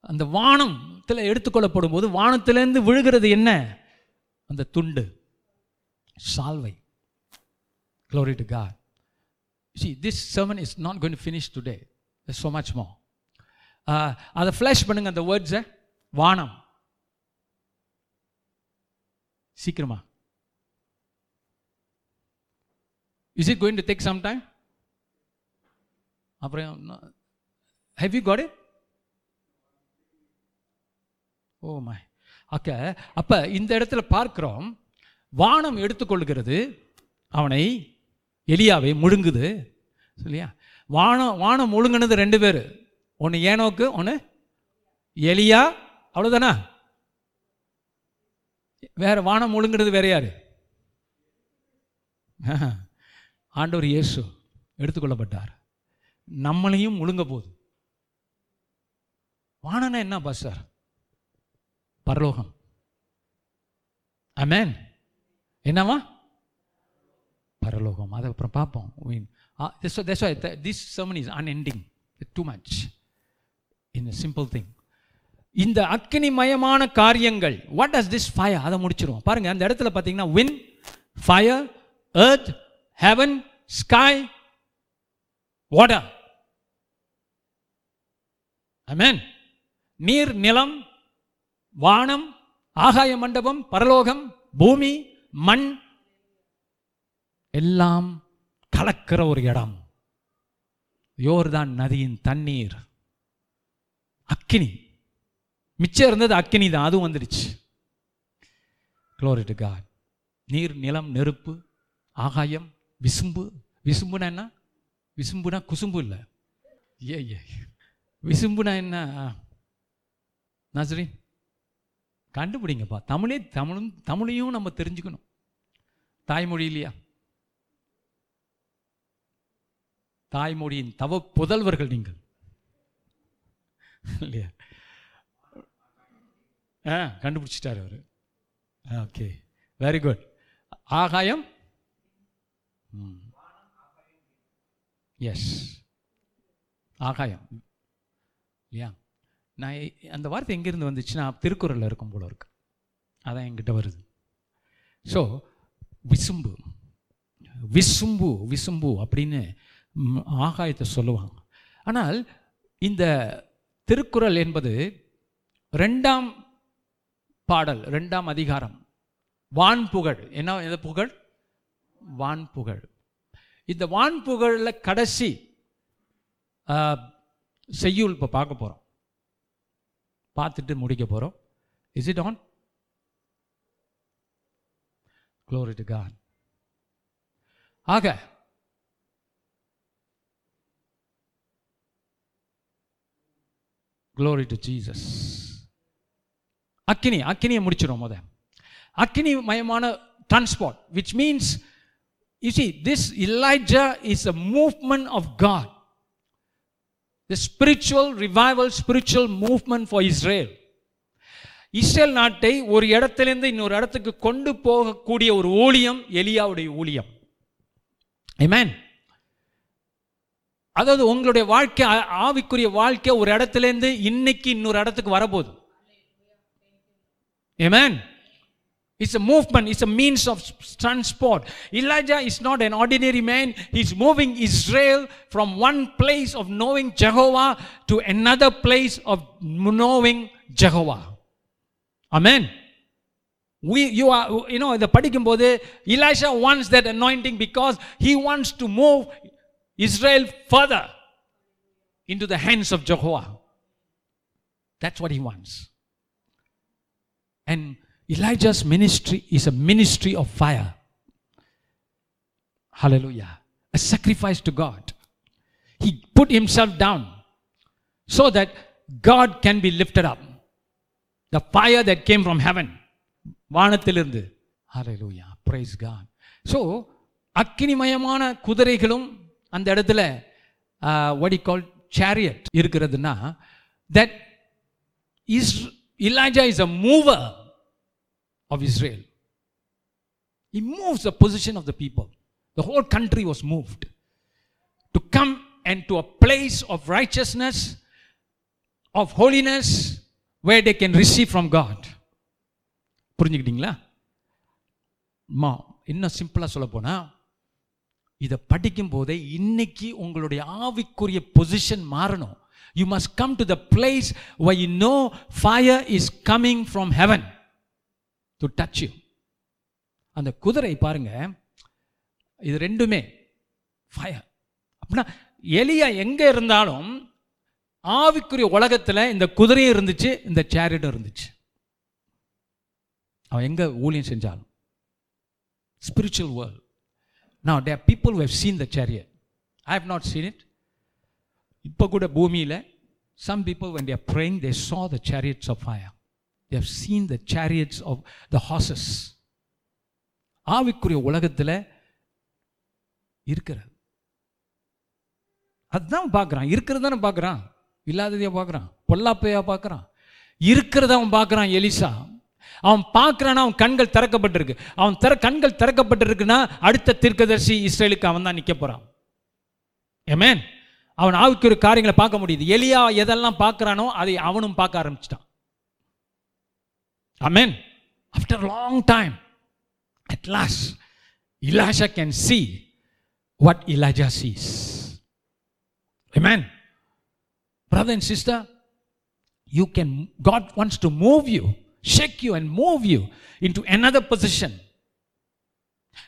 S2: அந்த வானத்தில் எடுத்துக்கொள்ளப்படும் போது வானத்திலேருந்து விழுகிறது என்ன? அந்த துண்டு. சால்வை. Glory to God. See this sermon is not going finish today so much more அதை ஃப்ளாஷ் பண்ணுங்க அந்த வேர்ட்ஸை வானம். சீக்கிரமா. Is it going to take some time அப்புறம் how you got it oh my okay அப்போ இந்த இடத்துல பார்க்குறோம் வானம் எடுத்துக்கொள்கிறது அவனை எலியாவை முழுங்குது. இல்லையா வானம் வானம் முழுங்கினது ரெண்டு பேர். ஒன்று ஏனோக்கு ஒன்று எலியா? அவ்வளோதானா வேற வானம் முழுங்குறது வேற யார்? ஆண்டவர் இயேசு எடுத்துக்கொள்ளப்பட்டார். நம்மளையும் முழுங்க போகுது. வானம்னா என்ன பாஸ்டர்? பரலோகம். அமேன் என்னவா பரலோகம். அதை அப்புறம் பார்ப்போம் this sermon is unending. Too much in simple thing இந்த அக்கினிமயமான காரியங்கள் வாட் டஸ் திஸ் ஃபயர் அதை முடிச்சிருவோம். பாருங்க அந்த இடத்துல பார்த்தீங்கன்னா wind fire heaven sky sky water. Amen. நீர் நிலம் வானம் ஆகாய மண்டபம் பரலோகம் பூமி மண் எல்லாம் கலக்கிற ஒரு இடம். யோர்தான் நதியின் தண்ணீர். அக்கினி. மிச்சம் இருந்தது அக்கினி தான் அதுவும் வந்துடுச்சு. குளோரிட்டு to நீர் நிலம் நெருப்பு ஆகாயம் விசும்பு. விசும்புனா என்ன? விசும்புனா குசும்பு இல்லை. ஏ ஏ விசும்புனா என்ன? நசரி கண்டுபிடிங்கப்பா. தமிழே தமிழும் தமிழையும் நம்ம தெரிஞ்சுக்கணும். தாய்மொழி இல்லையா? தாய்மொழியின் தவ புதல்வர்கள் நீங்கள். இல்லையா? ஆ கண்டுபிடிச்சிட்டாரு அவர். ஓகே வெரி குட் ஆகாயம்? எஸ் ஆகாயம். இல்லையா? நான் அந்த வார்த்தை எங்கேருந்து வந்துச்சுன்னா திருக்குறளில் இருக்கும் போல இருக்கு. அதான் என்கிட்ட வருது. ஸோ விசும்பு. விசும்பு விசும்பு அப்படின்னு ஆகாயத்தை சொல்லுவாங்க. ஆனால் இந்த திருக்குறள் என்பது ரெண்டாம் பாடல் ரெண்டாம் அதிகாரம். வான்புகழ். என்ன எந்த புகழ்? வான்புகழ். இந்த வான்புகழில் கடைசி செய்யுள் இப்போ பார்க்க போகிறோம் பார்த்துட்டு முடிக்க போகிறோம் இஸ் இட் ஆன் Glory கான் ஆக க்ளோரி டு ஜீசஸ் அக்கினி அக்கினியை முடிச்சிடும் முத அக்கினி மயமான transport which means you see this இல்லாய்ஜா is a movement of God the spiritual revival spiritual movement for Israel Israel நாட்டை ஒரு இடத்திலிருந்து இன்னொரு இடத்துக்கு கொண்டு போகக்கூடிய ஒரு ஊழியம் எலியாவுடைய ஊழியம் ஐ மேன் அதாவது உங்களுடைய வாழ்க்கை ஆவிக்குரிய வாழ்க்கை ஒரு இடத்துலேருந்து இன்னைக்கு இன்னொரு இடத்துக்கு வரப்போகுது amen it's a movement it's a means of transport இல்லாஜா is not an ordinary man is moving Israel from one place of knowing Jehovah to another place of knowing Jehovah amen you are you know இதை படிக்கும்போது இலாஷா wants that anointing because he wants to move Israel further into the hands of Jehovah. That's what he wants. And Elijah's ministry is a ministry of fire. Hallelujah. A sacrifice to God. He put himself down so that God can be lifted up. The fire that came from heaven. வானத்திலிருந்து Hallelujah. Praise God. So, அக்கினிமயமான குதிரைகளும் அந்த இடத்துல வடி கால் chariot இருக்கிறதுனா that is இலாஜா is a mover of Israel he moves the position of the people the whole country was moved to come and to a place of righteousness of holiness where they can receive from God புரிஞ்சுக்கிட்டீங்களா மா இன்னும் சிம்பிளாக சொல்ல போனால் இதை படிக்கும் போதே இன்னைக்கு உங்களுடைய ஆவிக்குரிய பொசிஷன் மாறணும். You must come to the place why you know fire is coming from heaven to touch you அந்த குதிரை பாருங்க. இது ரெண்டுமே ஃபயர் அப்படின்னா எலியா எங்கே இருந்தாலும் ஆவிக்குரிய உலகத்தில் இந்த குதிரையும் இருந்துச்சு இந்த சேரிட்டும் இருந்துச்சு. அவன் எங்கே ஊழியம் செஞ்சாலும்? ஸ்பிரிச்சுவல் வேர்ல்டு நான் there people have seen the chariot I have not seen it இப்போ கூட பூமியில் some people when they're praying they saw the chariots of fire they seen the chariots of the horses ஆவிக்குரிய உலகத்தில் இருக்கிறது அதுதான் பார்க்குறான் இருக்கிறது தானே பார்க்குறான் இல்லாததையா பார்க்குறான் பொல்லாப்பையா பார்க்குறான் இருக்கிறத அவன் பார்க்குறான் எலிசா அவன் பார்க்குறான்னா அவன் கண்கள் திறக்கப்பட்டிருக்கு. அவன் திற கண்கள் திறக்கப்பட்டிருக்குன்னா அடுத்த தீர்க்கதர்சி இஸ்ரேலுக்கு அவன் தான் நிற்க போகிறான் ஏமேன் அவன் ஆவிக்குரிய காரியங்களை பார்க்க முடியுது. எலியா எதெல்லாம் பார்க்குறானோ அதை அவனும் பார்க்க ஆரம்பிச்சிட்டான். Amen after long time at last இலாஷா can see what இலாஜா sees Amen. Brother and sister you can God wants to move you shake you, and move you into another position.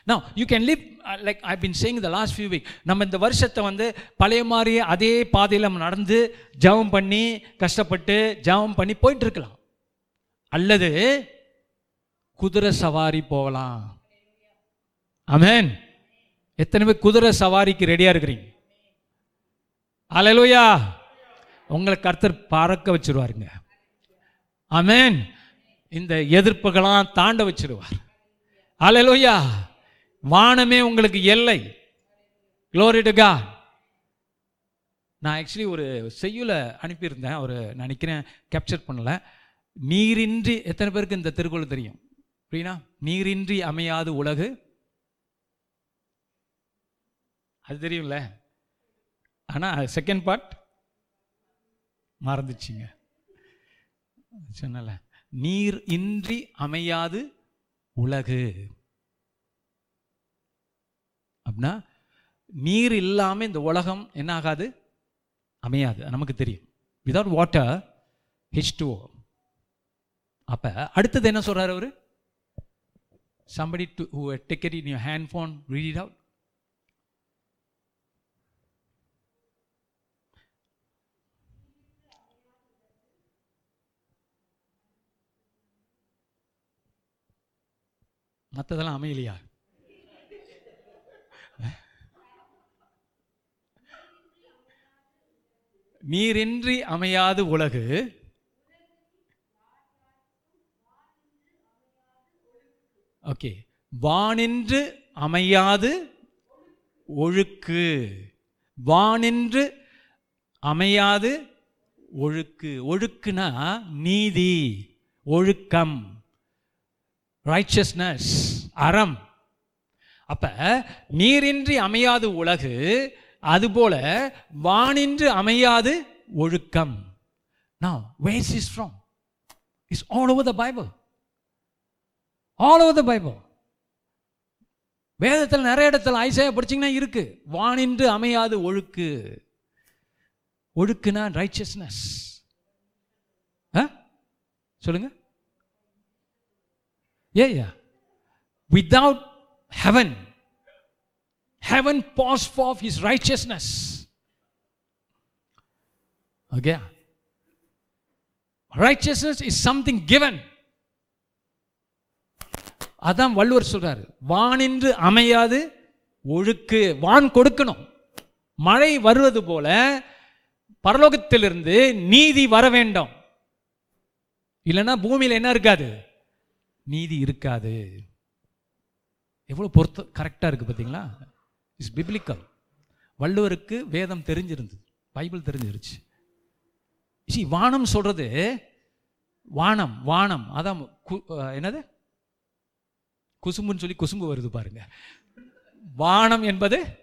S2: Now, you can live, uh, like I've been saying the last few weeks, நம்ம இந்த வருஷத்தை வந்து பழைய மாதிரியே அதே பாதையில் நம்ம நடந்து ஜெபம் பண்ணி கஷ்டப்பட்டு ஜெபம் பண்ணி போயிட்டு இருக்கலாம் அல்லது குதிரை சவாரி போகலாம். அமேன் எத்தனை பேர் குதிரை சவாரிக்கு ரெடியாக இருக்கிறீங்க? அலலுயா உங்களை கர்த்தர் பறக்க வச்சிருவாருங்க. அமேன் இந்த எதிர்ப்புகளாம் தாண்ட வச்சிருவார். அலலோயா வானமே உங்களுக்கு எல்லை. க்ளோரிடுகா நான் ஆக்சுவலி ஒரு செய்யுல அனுப்பியிருந்தேன். ஒரு நினைக்கிறேன் கேப்சர் பண்ணல. நீரின்றி எத்தனை பேருக்கு இந்த திருக்குறள் தெரியும்? புரியுனா நீரின்றி அமையாது உலகு. அது தெரியும்ல. ஆனால் செகண்ட் பார்ட் மறந்துச்சிங்க. சொன்னல. நீர் இன்றி அமையாது உலகு. அப்படின்னா நீர் இல்லாமல் இந்த உலகம் என்ன ஆகாது? அமையாது. நமக்கு தெரியும். விதவுட் வாட்டர் ஹெச் டூ அப்போ அடுத்தது என்ன சொல்றாரு அவர்? Somebody to who in you hand phone read it out மற்றதெல்லாம் அமையலையா? நீரின்றி அமையாது உலகு. ஓகே. வானின்று அமையாது ஒழுக்கு. வானின்று அமையாது ஒழுக்கு. ஒழுக்குனா நீதி ஒழுக்கம். ரைச்சஸ்னஸ் அறம். அப்போ நீரின்றி அமையாது உலகு அதுபோல வானின்று அமையாது ஒழுக்கம். நான் verse is from is all over the Bible all over the Bible வேதத்தில் நிறைய இடத்துல ஐசாயா படிச்சீங்கன்னா இருக்கு. வானின்று அமையாது ஒழுக்கு. ஒழுக்குனா ரைச்சஸ்னஸ் சொல்லுங்கள் Yeah, yeah. Without heaven, heaven pours forth his righteousness. Okay. Righteousness is something given. அதான் வள்ளுவர் சொல்றாரு வானின்று அமையாது ஒழுக்கு வான் கொடுக்கணும் மழை வருவது போல பரலோகத்திலிருந்து நீதி வர வேண்டும் இல்லைன்னா பூமியில் என்ன இருக்காது நீதி இருக்காது. எவ்வளோ பொருத்த கரெக்டாக இருக்குது பார்த்தீங்களா இஸ் பிப்ளிக்கல் வள்ளுவருக்கு வேதம் தெரிஞ்சிருந்தது. பைபிள் தெரிஞ்சிருச்சு. சி வானம் சொல்கிறது வானம் வானம் அதான் கு- என்னது? குசும்புன்னு சொல்லி குசும்பு வருது பாருங்க. வானம் என்பது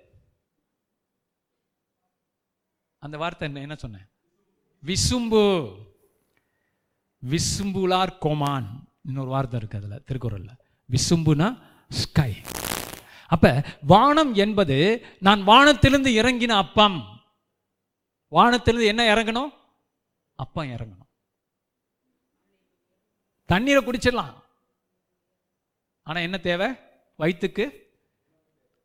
S2: அந்த வார்த்தை என்ன என்ன சொன்னேன்? விசும்பு. விசும்புலார் கோமான். இன்னொரு வார்த்தை இருக்கு அதில் திருக்குறள்ல. விசும்புனா ஸ்கை அப்ப வானம் என்பது நான் வானத்திலிருந்து இறங்கின அப்பம். வானத்திலிருந்து என்ன இறங்கணும்? அப்பம் இறங்கணும். தண்ணீரை குடிச்சிடலாம். ஆனா என்ன தேவை? வயிற்றுக்கு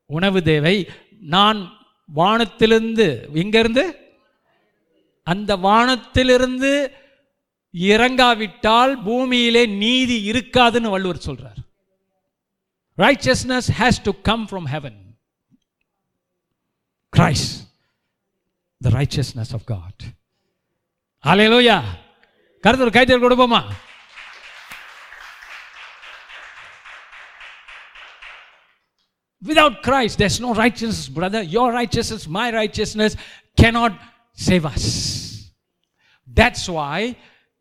S2: உணவு தேவை. நான் வானத்திலிருந்து எங்கிருந்து அந்த வானத்திலிருந்து இறங்காவிட்டால் பூமியிலே நீதி இருக்காதுன்னு வள்ளுவர் சொல்றார் righteousness has to come from heaven christ the righteousness of god hallelujah கருத்து கைத்தல் கொடுப்போமா Without Christ, there's no righteousness, brother. Your righteousness, my righteousness cannot save us. That's why